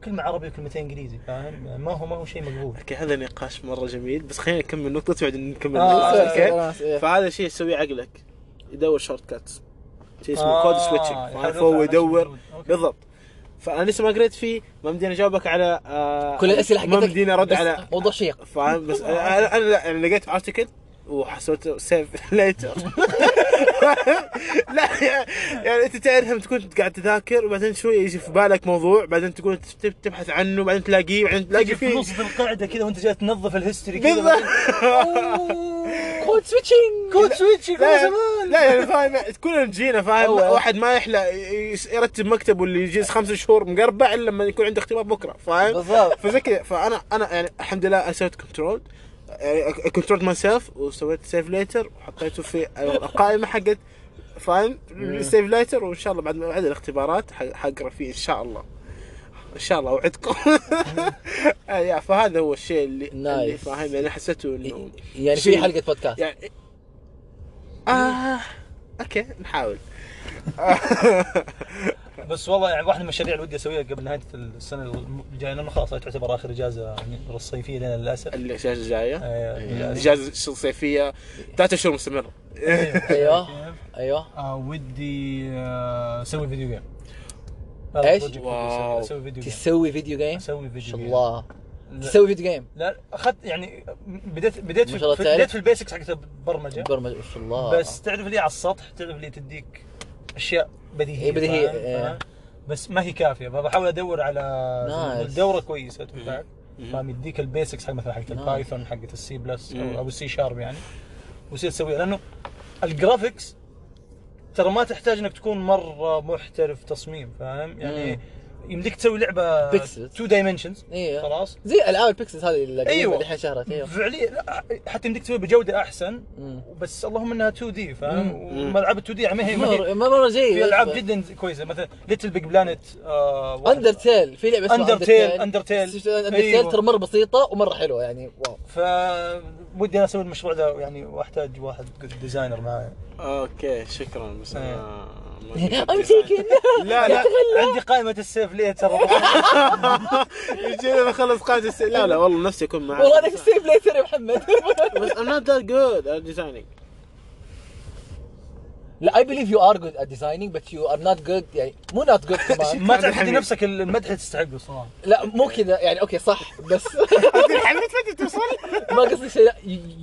[SPEAKER 1] كلمة عربي وكلمتين إنجليزي فاهم؟ يعني ما هو ما هو شيء مقبول.
[SPEAKER 2] أوكي هذا نقاش مرة جميل. بس خلينا نكمل نقطتي بعدين نكمل
[SPEAKER 1] آه،
[SPEAKER 2] نقطة، أوكي؟
[SPEAKER 3] إيه.
[SPEAKER 2] فهذا الشيء يسويه عقلك. يدور shortcuts شيء اسمه
[SPEAKER 1] آه،
[SPEAKER 2] code
[SPEAKER 1] switching
[SPEAKER 2] فهو يدور. بالضبط. فأنا لسه ما قريت فيه ما مديني اجاوبك على آه
[SPEAKER 3] كل الاسئله
[SPEAKER 2] ما
[SPEAKER 3] حقتك
[SPEAKER 2] مديني ارد على
[SPEAKER 3] موضوع شيق.
[SPEAKER 2] فاهم؟ بس أنا أنا يعني لقيت article وحسوته save later لا يعني أنت تعرف لما تكون قاعد تذاكر وبعدين شوي يجي في بالك موضوع بعدين تقول تب- تبحث عنه بعدين تلاقيه بعدين تلاقي
[SPEAKER 1] تجي في
[SPEAKER 2] فيه.
[SPEAKER 1] نص القاعدة كذا وأنت جاي تنظف ال history كذا.
[SPEAKER 2] بالضبط. (laughs)
[SPEAKER 3] code switching
[SPEAKER 1] code switch
[SPEAKER 2] لا لا يعني فاهم كلنا جينا فاهم. واحد ما يحلى يرتب مكتبه اللي يجلس خمس شهور مقربع إلا لما يكون عنده اختبار بكرة فاهم؟
[SPEAKER 3] بالضبط.
[SPEAKER 2] فزي كذا فأنا أنا يعني الحمد لله سويت control يعني control myself وسويت save later وحطيته في القائمة حقت فاهم؟ save later وإن شاء الله بعد بعد الاختبارات ح- حقرا فيه إن شاء الله. إن شاء الله اوعدكم (laughs) آه، يا فهذا هو الشيء اللي اللي
[SPEAKER 3] nice.
[SPEAKER 2] فاهم يعني حسيته إنه
[SPEAKER 3] يعني في حلقة بودكاست
[SPEAKER 2] يعني آه أوكي نحاول. (laughs)
[SPEAKER 1] بس والله يعني واحدة من المشاريع اللي ودي أسويها قبل نهاية السنة الجاية لأنه خلاص تعتبر آخر إجازة يعني الصيفية لنا للأسف.
[SPEAKER 2] الإجازة الجاية؟
[SPEAKER 1] آه،
[SPEAKER 2] الاجازه الصيفية. ثلاث اشهر مستمرة.
[SPEAKER 3] أيوه. أيوه.
[SPEAKER 1] آه ودي آه، أسوي video
[SPEAKER 3] game
[SPEAKER 2] wow.
[SPEAKER 1] أسوي video game
[SPEAKER 3] تسوي video game؟
[SPEAKER 1] أسوي
[SPEAKER 3] ما
[SPEAKER 1] فيديو
[SPEAKER 3] شاء
[SPEAKER 1] game
[SPEAKER 3] الله تسوي video game
[SPEAKER 1] لا أخذت يعني بديت بديت في. بديت في ال basics حقت البرمجة
[SPEAKER 3] برمجة ما شاء الله
[SPEAKER 1] بس تعرف اللي على السطح تعرف اللي تديك أشياء
[SPEAKER 3] بديهية بديهية،
[SPEAKER 1] فاهم؟
[SPEAKER 3] إيه.
[SPEAKER 1] بس ما هي كافية فبحاول أدور على. الدوره كويسة تنفعك. فاهم يديك ال basics حق مثلا حقت.
[SPEAKER 3] ال
[SPEAKER 1] Python حقت ال C
[SPEAKER 2] plus.
[SPEAKER 1] أو أو ال C sharp يعني وتصير تسويها لأنه ال graphics ترى ما تحتاج إنك تكون مرة محترف تصميم فاهم يعني
[SPEAKER 3] مم.
[SPEAKER 1] يمديك تسوي لعبة
[SPEAKER 3] Pixels.
[SPEAKER 1] 2 dimensions
[SPEAKER 3] أيوه
[SPEAKER 1] خلاص.
[SPEAKER 3] زي العاب ال pixels هذه
[SPEAKER 1] أيوة.
[SPEAKER 3] اللي الحين شهرت أيوه.
[SPEAKER 1] فعليا لا، حتى يمديك تسوي بجودة أحسن
[SPEAKER 3] مم.
[SPEAKER 1] بس اللهم إنها 2D فاهم؟ ال 2D يعني ما هي ما هي
[SPEAKER 3] مرة مره جيد
[SPEAKER 1] في ألعاب جدا كويسة. مثلا LittleBigPlanet آه
[SPEAKER 3] Undertale في لعبة اسمها
[SPEAKER 1] Undertale- Undertale.
[SPEAKER 3] Undertale
[SPEAKER 1] أيوة.
[SPEAKER 3] ترى مرة بسيطة ومرة حلوة يعني واو.
[SPEAKER 1] ف ودي أنا أسوي المشروع ده يعني وأحتاج واحد designer معايا.
[SPEAKER 2] okay شكرا بس أنا
[SPEAKER 3] ام تيكن
[SPEAKER 2] لا لا
[SPEAKER 1] عندي قائمة السيف ليه ترى؟ (laughs)
[SPEAKER 2] يجينا بخلص قاعدة الس... لا لا والله نفسي أكون معك
[SPEAKER 3] والله انك سيف ليتر يا محمد؟
[SPEAKER 2] بس I'm not that good. At designing.
[SPEAKER 3] لا I believe you are good at designing but you are not good يعني مو not good (laughs) كمان
[SPEAKER 1] ما تعرف تدي نفسك المدح اللي تستحقه صراحة.
[SPEAKER 3] لا مو كذا يعني أوكي صح بس. (laughs) (laughs) ما قصدي شيء لا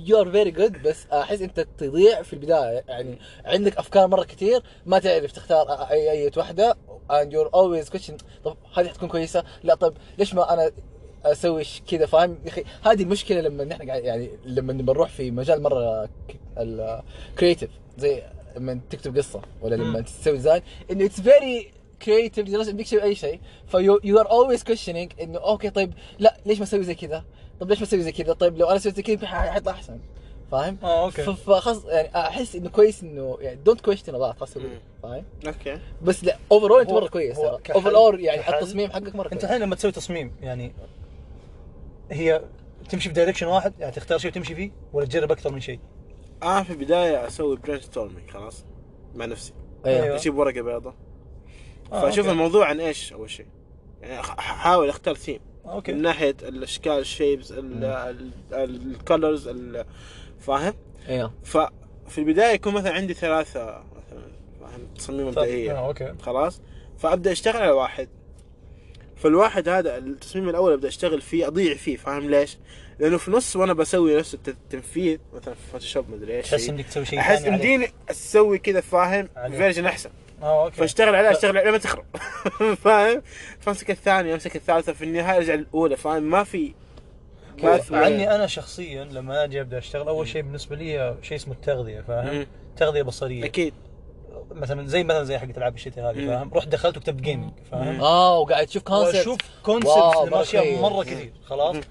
[SPEAKER 3] يو ار فيري جود بس أحس أنت تضيع في البداية يعني عندك أفكار مرة كثير ما تعرف تختار اي أي واحدة and you're always question طب هذه حتكون كويسة؟ لا طب ليش ما أنا أسوي كذا فاهم؟ يا أخي هذه المشكلة لما نحن يعني لما نبى نروح في مجال مرة ال creative زي لما تكتب قصة ولا لما. تسوي design إنه it's very creative لدرجه انك تسوي أي شيء ف you you are always questioning إنه okay طيب لا ليش ما أسوي زي كذا؟ طيب ليش ما أسوي زي كذا؟ طيب لو أنا سويت زي كذا حيطلع أحسن فاهم؟
[SPEAKER 1] آه okay
[SPEAKER 3] ف- فخلاص يعني أحس إنه كويس إنه يعني don't question about خلاص. فاهم؟
[SPEAKER 2] okay
[SPEAKER 3] بس لا over انت مره كويس overall يعني
[SPEAKER 1] كحل-
[SPEAKER 3] التصميم حقك
[SPEAKER 1] مرة
[SPEAKER 3] أنت
[SPEAKER 1] الحين لما تسوي تصميم يعني هي تمشي في direction واحد يعني تختار شيء وتمشي فيه ولا تجرب أكثر من شيء؟
[SPEAKER 2] أنا في البداية أسوي brainstorming خلاص. مع نفسي.
[SPEAKER 3] أيوه.
[SPEAKER 2] أجيب ورقة بيضاء
[SPEAKER 1] آه،
[SPEAKER 2] فاشوف
[SPEAKER 1] okay.
[SPEAKER 2] الموضوع عن إيش أول شيء. يعني أحاول أختار ثيم من
[SPEAKER 1] okay
[SPEAKER 2] ناحية الأشكال ال shapes ال colors فاهم؟
[SPEAKER 3] أيوه.
[SPEAKER 2] ففي البداية يكون مثلا عندي ثلاثة مثلا فاهم؟ تصميم
[SPEAKER 1] آه،
[SPEAKER 2] مبدئية
[SPEAKER 1] okay.
[SPEAKER 2] خلاص؟ فأبدأ أشتغل على واحد. فالواحد هذا التصميم الأول أبدأ أشتغل فيه أضيع فيه فاهم ليش؟ لأنه في نص وأنا بسوي نفس الت- التنفيذ مثلا في Photoshop مدري إيش
[SPEAKER 1] تحس إنك تسوي شيء أحس.
[SPEAKER 2] يمديني أسوي كذا فاهم. version أحسن
[SPEAKER 1] آه okay
[SPEAKER 2] فأشتغل عليها أشتغل عليها ما تخرب (laughs) فاهم؟ فامسك الثانية امسك الثالثة في النهاية أرجع الاولى فاهم ما في.
[SPEAKER 1] عني أنا شخصيا لما أجي أبدأ أشتغل أول شيء بالنسبة لي شيء اسمه التغذية فاهم؟ تغذية بصرية
[SPEAKER 2] أكيد
[SPEAKER 1] مثلا زي مثلا زي حقت العاب الشتاء هذه. فاهم؟ رحت دخلت وكتبت gaming فاهم؟
[SPEAKER 3] آه وقاعد تشوف
[SPEAKER 1] concept
[SPEAKER 3] وأشوف
[SPEAKER 1] wow،
[SPEAKER 3] concept
[SPEAKER 1] لاشياء
[SPEAKER 3] كويس.
[SPEAKER 1] مرة كثير خلاص
[SPEAKER 2] مم.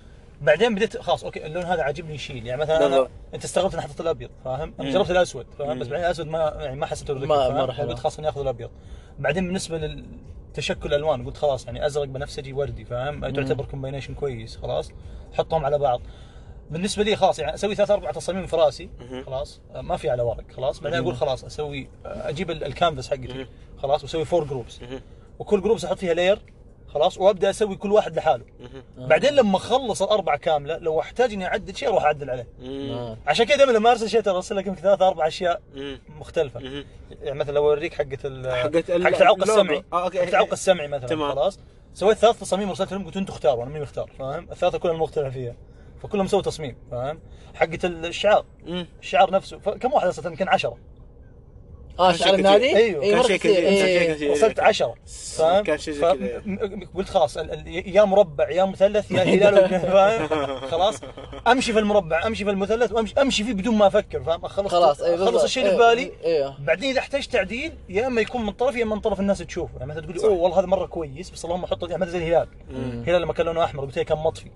[SPEAKER 1] بعدين بديت خلاص okay اللون هذا عاجبني يشيل يعني مثلا
[SPEAKER 2] بالضبط.
[SPEAKER 1] أنت استغربت اني حطيت الأبيض فاهم؟
[SPEAKER 2] أنا.
[SPEAKER 1] جربت الأسود فاهم؟ بس. بعدين الأسود ما يعني ما حسيته ركب،
[SPEAKER 3] ما-؟ مرة حلو.
[SPEAKER 1] قلت خلاص إني آخذ الأبيض بعدين بالنسبة للتشكل الألوان قلت خلاص يعني أزرق بنفسجي وردي فاهم؟ تعتبر combination كويس خلاص حطهم على بعض بالنسبة لي خلاص يعني أسوي ثلاث أربع تصاميم في
[SPEAKER 2] رأسي.
[SPEAKER 1] خلاص ما في على ورق خلاص بعدين أقول خلاص أسوي أجيب ال- الكانفاس حقتي. خلاص وأسوي four
[SPEAKER 2] groups.
[SPEAKER 1] وكل groups أحط فيها layer خلاص وأبدأ أسوي كل واحد لحاله. بعدين لما أخلص الأربعة كاملة لو أحتاج إني أعدل شيء أروح أعدل عليه.
[SPEAKER 3] آه.
[SPEAKER 1] عشان كذا دائما لما ارسل شيء ترى ارسل لك يمكن ثلاث
[SPEAKER 2] أربع
[SPEAKER 1] أشياء.
[SPEAKER 2] مختلفة.
[SPEAKER 1] يعني مثلا لو
[SPEAKER 2] أوريك حقة
[SPEAKER 1] حقة العوق. السمعي
[SPEAKER 2] آه،.
[SPEAKER 1] حقة العوق السمعي مثلا
[SPEAKER 2] تمام.
[SPEAKER 1] خلاص سويت ثلاث تصاميم ورسلت لهم قلت أنتم اختاروا أنا ماني مختار فاهم الثلاثة كلها مختلف فيها فكلهم مسوي تصميم فاهم حقة الشعار. الشعار نفسه كم واحد ارسلت يمكن 10
[SPEAKER 2] آه
[SPEAKER 3] شعر
[SPEAKER 2] شيء
[SPEAKER 3] النادي؟
[SPEAKER 1] أيوه.
[SPEAKER 3] إيه،
[SPEAKER 2] كان شيء
[SPEAKER 3] كثير. إيه.
[SPEAKER 2] كثير.
[SPEAKER 1] وصلت 10 فاهم
[SPEAKER 2] كان شيء
[SPEAKER 1] قلت خلاص ال- ال- يا مربع يا مثلث يا هلال (laughs) فاهم خلاص أمشي في المربع أمشي في المثلث وامشي أمشي فيه بدون ما أفكر فاهم أخلص
[SPEAKER 3] خلاص
[SPEAKER 1] أخلص الشيء اللي في بالي
[SPEAKER 3] أيوه
[SPEAKER 1] بعدين إذا احتجت تعديل يا إما يكون من طرفي يا إما من طرف الناس تشوفه يعني مثلا تقول. أوه والله هذا مرة كويس بس اللهم أحط يعني مثلا زي الهلال. الهلال لما كان لونه أحمر قلت كان مطفي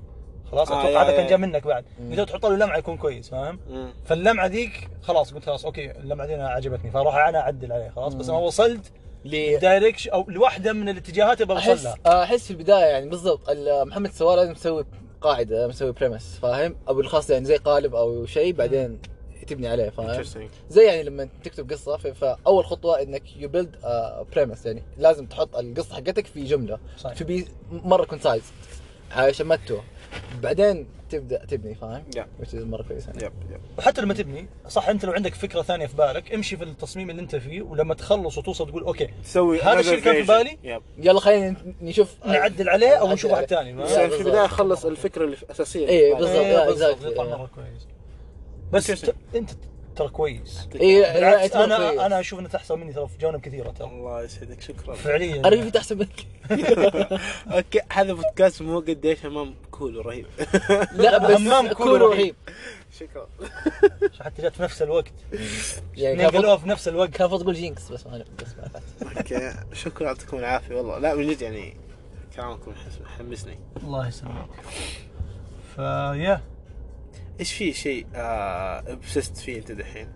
[SPEAKER 1] خلاص
[SPEAKER 2] آه، أتوقع
[SPEAKER 1] هذا كان جاء منك بعد. له تحط له لمعة يكون كويس فاهم. فاللمعة ذيك خلاص قلت خلاص okay اللمعة ذي أنا عجبتني فاروح أنا أعدل عليه خلاص. بس. أنا وصلت
[SPEAKER 3] لي
[SPEAKER 1] direction أو لواحدة من الاتجاهات اللي بوصل لها.
[SPEAKER 3] أحس في البداية يعني بالضبط ال- محمد سوار لازم يسوي قاعدة لازم يسوي premise فاهم؟ أو بالخاص يعني زي قالب أو شيء بعدين تبني عليه فاهم. زي يعني لما تكتب قصة فأول خطوة إنك you build premise يعني لازم تحط القصة حقتك في جملة
[SPEAKER 1] صحيح.
[SPEAKER 3] في بي مرة concise عشان ما تتوه. بعدين تبدأ تبني فاهم؟
[SPEAKER 2] Yeah.
[SPEAKER 3] which is مرة كويس يعني.
[SPEAKER 2] yep yep
[SPEAKER 1] وحتى لما تبني صح أنت لو عندك فكرة ثانية في بالك امشي في التصميم اللي أنت فيه ولما تخلص وتوصل تقول okay
[SPEAKER 2] تسوي
[SPEAKER 1] هذا الشيء كان في. بالي؟
[SPEAKER 2] yep
[SPEAKER 3] يلا خلينا نشوف
[SPEAKER 1] نعدل عليه أو
[SPEAKER 3] نعدل
[SPEAKER 1] نشوف واحد. ثاني
[SPEAKER 3] Yeah.
[SPEAKER 2] عشان في. البداية خلص الفكرة الاساسيه
[SPEAKER 3] إيه،
[SPEAKER 2] اللي في بالك.
[SPEAKER 3] بالضبط.
[SPEAKER 1] إيه،. يطلع مرة كويس بس أنت ترى كويس.
[SPEAKER 3] اي
[SPEAKER 1] بالعكس أنا أنا أشوف انك احسن مني ترى في جوانب كثيرة ترى.
[SPEAKER 2] الله يسعدك شكرا.
[SPEAKER 1] فعليا.
[SPEAKER 3] أنا في احسن منك. (laughs)
[SPEAKER 2] أوكي هذا بودكاست مو قديش امام كول ورهيب
[SPEAKER 3] لا (laughs) بس
[SPEAKER 1] همام كول
[SPEAKER 3] كول
[SPEAKER 1] رهيب.
[SPEAKER 3] رهيب.
[SPEAKER 2] شكرا.
[SPEAKER 1] حتى جت في نفس الوقت. (laughs)
[SPEAKER 3] يعني
[SPEAKER 1] قالوها في نفس الوقت.
[SPEAKER 3] كان المفروض تقول jinx بس ما بس ما فات.
[SPEAKER 2] okay شكرا يعطيكم العافية والله. لا من جد يعني كلامكم حس- حمسني.
[SPEAKER 1] الله يسلمك. فيا
[SPEAKER 2] إيش في شيء آه obsessed فيه أنت دحين؟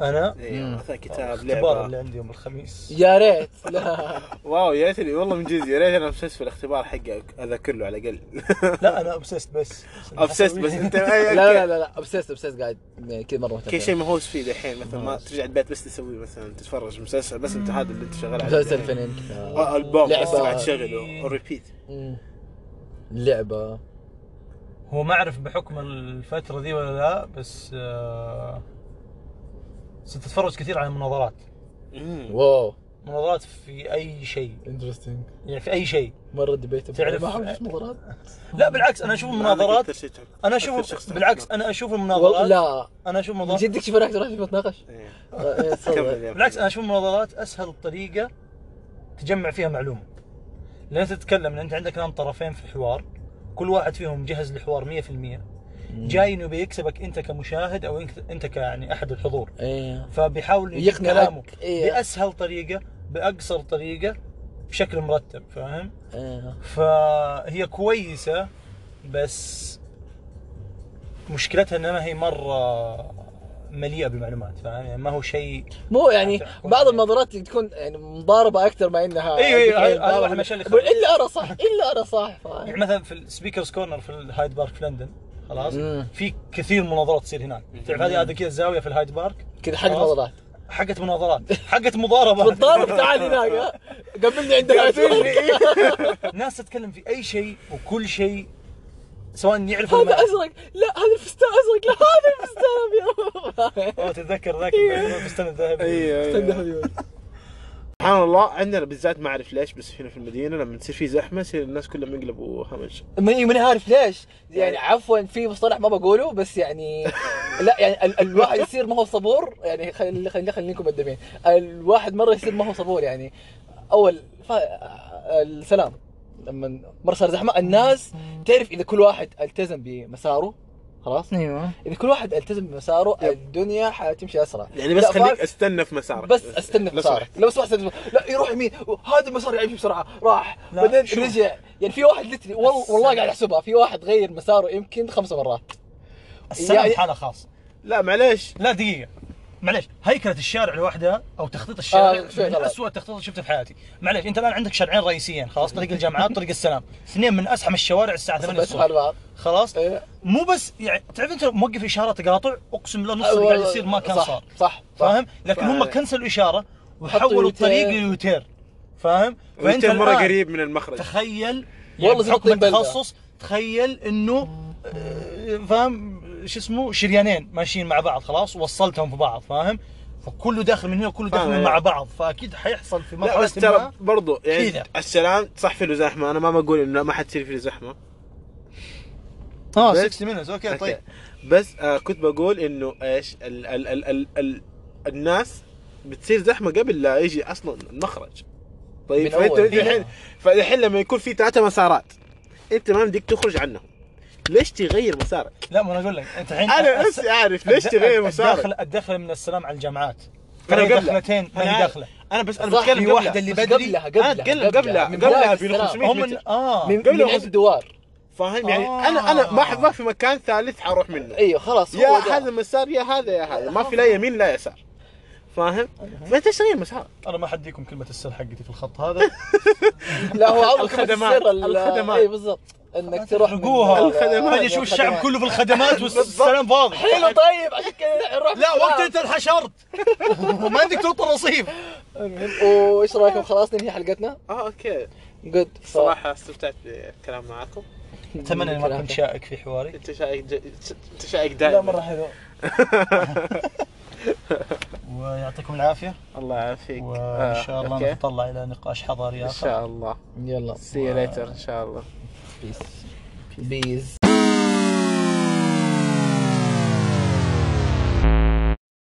[SPEAKER 2] أنا؟
[SPEAKER 3] مم.
[SPEAKER 2] مثلا كتاب
[SPEAKER 1] الاختبار اللي
[SPEAKER 2] لعبه
[SPEAKER 1] عندي يوم الخميس. (laughs)
[SPEAKER 3] يا ريت. (laughs) لا.
[SPEAKER 2] wow يا ريتني والله من جد يا ريت أنا obsessed في الاختبار حقي أذاكر له على الأقل. (laughs)
[SPEAKER 1] لا أنا obsessed بس.
[SPEAKER 2] obsessed بس. أنت
[SPEAKER 3] لا لا لا لا obsessed obsessed قاعد يعني كذا مرة
[SPEAKER 2] كل شيء مهووس فيه دحين مثلا ما ترجع البيت بس تسوي مثلا تتفرج مسلسل بس أنت هذا اللي أنت شغال عليه
[SPEAKER 3] مسلسل فيلم كذا.
[SPEAKER 2] آه،
[SPEAKER 3] ألبوم.
[SPEAKER 2] بس قاعد تشغله
[SPEAKER 3] repeat. لعبة.
[SPEAKER 1] هو ما أعرف بحكم الفترة ذي ولا لا بس آه صرت اتفرج كثير على المناظرات.
[SPEAKER 3] wow.
[SPEAKER 1] مناظرات في أي شيء.
[SPEAKER 3] interesting
[SPEAKER 1] يعني في أي شيء.
[SPEAKER 3] مرة debate
[SPEAKER 1] تعرف-
[SPEAKER 3] ما أعرف مباراه
[SPEAKER 1] لا بالعكس أنا أشوف المناظرات أنا أشوف بالعكس أنا أشوف المناظرات
[SPEAKER 3] لا.
[SPEAKER 1] أنا أشوف
[SPEAKER 3] من
[SPEAKER 1] المناظرات
[SPEAKER 3] جدك شوف أنا أقدر بتناقش
[SPEAKER 2] إيه.
[SPEAKER 3] آه، إيه،. (laughs)
[SPEAKER 1] بالعكس أنا أشوف المناظرات أسهل طريقة تجمع فيها معلومة. لأن أنت تتكلم ان أنت عندك الان طرفين في حوار كل واحد فيهم مجهز لحوار 100% جاي انه بيكسبك انت كمشاهد أو انت كيعني احد الحضور
[SPEAKER 3] إيه
[SPEAKER 1] فبيحاول
[SPEAKER 3] يقنعك.
[SPEAKER 1] كلامه
[SPEAKER 3] إيه.
[SPEAKER 1] بأسهل طريقة بأقصر طريقة بشكل مرتب فاهم؟
[SPEAKER 3] إيه
[SPEAKER 1] فهي كويسة بس مشكلتها إنها هي مرة مليئة بالمعلومات فاهم؟ يعني ما هو شيء
[SPEAKER 3] مو يعني بعض
[SPEAKER 1] عليه.
[SPEAKER 3] المناظرات اللي تكون يعني مضاربة أكثر ما إنها
[SPEAKER 1] هذا- هذا
[SPEAKER 3] يقول
[SPEAKER 1] خلت-
[SPEAKER 3] إلا أنا صح إلا أنا صح؟
[SPEAKER 1] يعني مثلا في ال Speakers' Corner في الهايد بارك في لندن خلاص. في كثير مناظرات تصير هناك تعرف هذه هذه كذا الزاويه في الهايد بارك
[SPEAKER 3] كذا حق. مناظرات
[SPEAKER 1] حقت مناظرات حقت مضاربة (laughs)
[SPEAKER 3] بالضارب تعال هناك ها قابلني عند (laughs)
[SPEAKER 1] ناس تتكلم في أي شيء وكل شيء سواء يعرف
[SPEAKER 3] هذا. أزرق لا هذا الفستان أزرق لا هذا الفستان ابيض
[SPEAKER 1] اوه تتذكر ذاك الفستان الذهبي.
[SPEAKER 3] أيوه
[SPEAKER 2] أيوه
[SPEAKER 3] أبيض.
[SPEAKER 2] سبحان الله عندنا بالذات ما اعرف ليش بس هنا في المدينة لما تصير في زحمة يصير الناس كلهم يقلبوا همج
[SPEAKER 3] ماني ماني عارف ليش. يعني عفوا في مصطلح ما بقوله بس يعني (laughs) لا يعني ال الواحد يصير ما هو صبور. يعني خليني خليني خليكم مقدمين الواحد مرة يصير ما هو صبور يعني أول ف... السلام. لما مرة صار زحمة الناس تعرف إذا كل واحد التزم بمساره خلاص؟
[SPEAKER 1] أيوه.
[SPEAKER 3] إذا كل واحد التزم بمساره
[SPEAKER 2] يب.
[SPEAKER 3] الدنيا حتمشي أسرع.
[SPEAKER 2] يعني بس خليك؟ أستنى في مسارك.
[SPEAKER 3] بس أستنى في
[SPEAKER 2] لو
[SPEAKER 3] مسارك.
[SPEAKER 2] سمحت.
[SPEAKER 3] لو سمحت أستنى في- لا يروح يمين. هذا المسار يمشي بسرعة. راح.
[SPEAKER 1] لا،
[SPEAKER 3] بعدين. رجع. يعني في واحد لتري. والله والله قاعد أحسبها. في واحد غير مساره يمكن خمس مرات.
[SPEAKER 1] السلام
[SPEAKER 3] يعني-
[SPEAKER 1] حاله خاصه
[SPEAKER 2] لا معليش.
[SPEAKER 1] لا دقيقة. معليش هيكلة الشارع لوحدها أو تخطيط الشارع؟
[SPEAKER 3] آه،
[SPEAKER 1] من. اسوء التخطيط اللي شفته في حياتي. معليش أنت الآن عندك شارعين رئيسيين خلاص طريق الجامعات وطريق السلام. اثنين من أزحم الشوارع الساعة 8
[SPEAKER 3] بس على
[SPEAKER 1] الصبح خلاص؟
[SPEAKER 3] إيه.
[SPEAKER 1] مو بس يعني تعرف أنت موقف إشارة تقاطع؟ أقسم بالله نص اللي قاعد يصير ما كان
[SPEAKER 3] صح
[SPEAKER 1] صار.
[SPEAKER 3] صح
[SPEAKER 1] فاهم؟ لكن
[SPEAKER 2] صح.
[SPEAKER 1] هم كنسلوا إشارة
[SPEAKER 3] حطوا
[SPEAKER 1] وحولوا. الطريق ليوتير. فاهم؟
[SPEAKER 2] وانت
[SPEAKER 1] مرة
[SPEAKER 2] قريب من المخرج.
[SPEAKER 1] تخيل
[SPEAKER 3] والله
[SPEAKER 1] يعني بحكم. التخصص تخيل إنه آه، فاهم؟ شو اسمه شريانين ماشيين مع بعض خلاص وصلتهم في بعض فاهم فكله داخل من هنا وكله داخل من مع
[SPEAKER 2] إيه.
[SPEAKER 1] بعض فأكيد حيحصل في
[SPEAKER 2] لا
[SPEAKER 1] مرحلة
[SPEAKER 2] بس ترى
[SPEAKER 1] ما
[SPEAKER 2] برضو يعني. السلام صح في له زحمة أنا ما بقول إنه ما حتصير فيه زحمة
[SPEAKER 1] آه
[SPEAKER 2] بس-
[SPEAKER 1] 60 minutes okay طيب
[SPEAKER 2] بس آه كنت بقول إنه إيش ال ال ال ال ال الناس بتصير زحمة قبل لا يجي أصلا المخرج طيب
[SPEAKER 3] فأنت.
[SPEAKER 2] الحين فالحين لما يكون في ثلاثة مسارات أنت ما بدك تخرج عنهم ليش تغير مسارك؟
[SPEAKER 1] لا ما أنا أقول لك أنت الحين أنا
[SPEAKER 2] بس أعرف ليش تغير مسارك؟
[SPEAKER 1] الدخله من السلام على الجامعات
[SPEAKER 2] قبلها.
[SPEAKER 1] دخلتين ما هي. دخلة
[SPEAKER 2] أنا بس
[SPEAKER 3] أنا
[SPEAKER 2] بتكلم
[SPEAKER 1] في
[SPEAKER 2] قبلها.
[SPEAKER 1] واحدة اللي بدري
[SPEAKER 3] قبلها
[SPEAKER 2] آه،
[SPEAKER 3] قبلها
[SPEAKER 2] قبلها قبلها قبلها ب
[SPEAKER 3] السلام.
[SPEAKER 2] 500
[SPEAKER 1] هم من آه
[SPEAKER 3] من
[SPEAKER 2] قبل
[SPEAKER 3] من
[SPEAKER 2] ما
[SPEAKER 3] عند
[SPEAKER 2] أخذ-
[SPEAKER 3] الدوار
[SPEAKER 2] فاهم يعني
[SPEAKER 1] آه.
[SPEAKER 2] أنا أنا ما ما في مكان ثالث حروح منه
[SPEAKER 3] أيوه خلاص
[SPEAKER 2] يا. هذا مسار يا هذا يا هذا ما في لا يمين لا يسار فاهم؟ فأنت إيش تغير مسارك؟
[SPEAKER 1] أنا ما حديكم كلمة السر حقتي في الخط هذا (laughs)
[SPEAKER 3] لا هو عضو
[SPEAKER 2] الخدمات، الخدمات.
[SPEAKER 3] اي بالضبط انك تروح من
[SPEAKER 1] حرقوها
[SPEAKER 3] ال-
[SPEAKER 1] فجأة شوف الشعب
[SPEAKER 3] الخدمات.
[SPEAKER 1] كله في الخدمات والسلام فاضي.
[SPEAKER 3] حلو طيب عشان كذا نروح
[SPEAKER 1] لا. وقت انت انحشرت. (laughs) وما عندك تنطر رصيف
[SPEAKER 3] المهم وإيش رأيكم؟ خلاص ننهي حلقتنا؟
[SPEAKER 2] آه أوكي.
[SPEAKER 3] جود
[SPEAKER 2] صراحة استمتعت بالكلام معاكم.
[SPEAKER 1] أتمنى إني ما كنت شائك في حواري.
[SPEAKER 2] أنت شائك ج... أنت شائك دائما.
[SPEAKER 3] لا مرة حلو. (laughs)
[SPEAKER 1] ويعطيكم العافية.
[SPEAKER 2] الله يعافيك.
[SPEAKER 1] وإن شاء الله
[SPEAKER 2] okay.
[SPEAKER 1] نتطلع إلى نقاش حضاري
[SPEAKER 2] إن
[SPEAKER 1] اخر
[SPEAKER 2] شاء الله.
[SPEAKER 3] يلا.
[SPEAKER 2] See you later إن شاء الله.
[SPEAKER 3] Peace. Peace. Peace.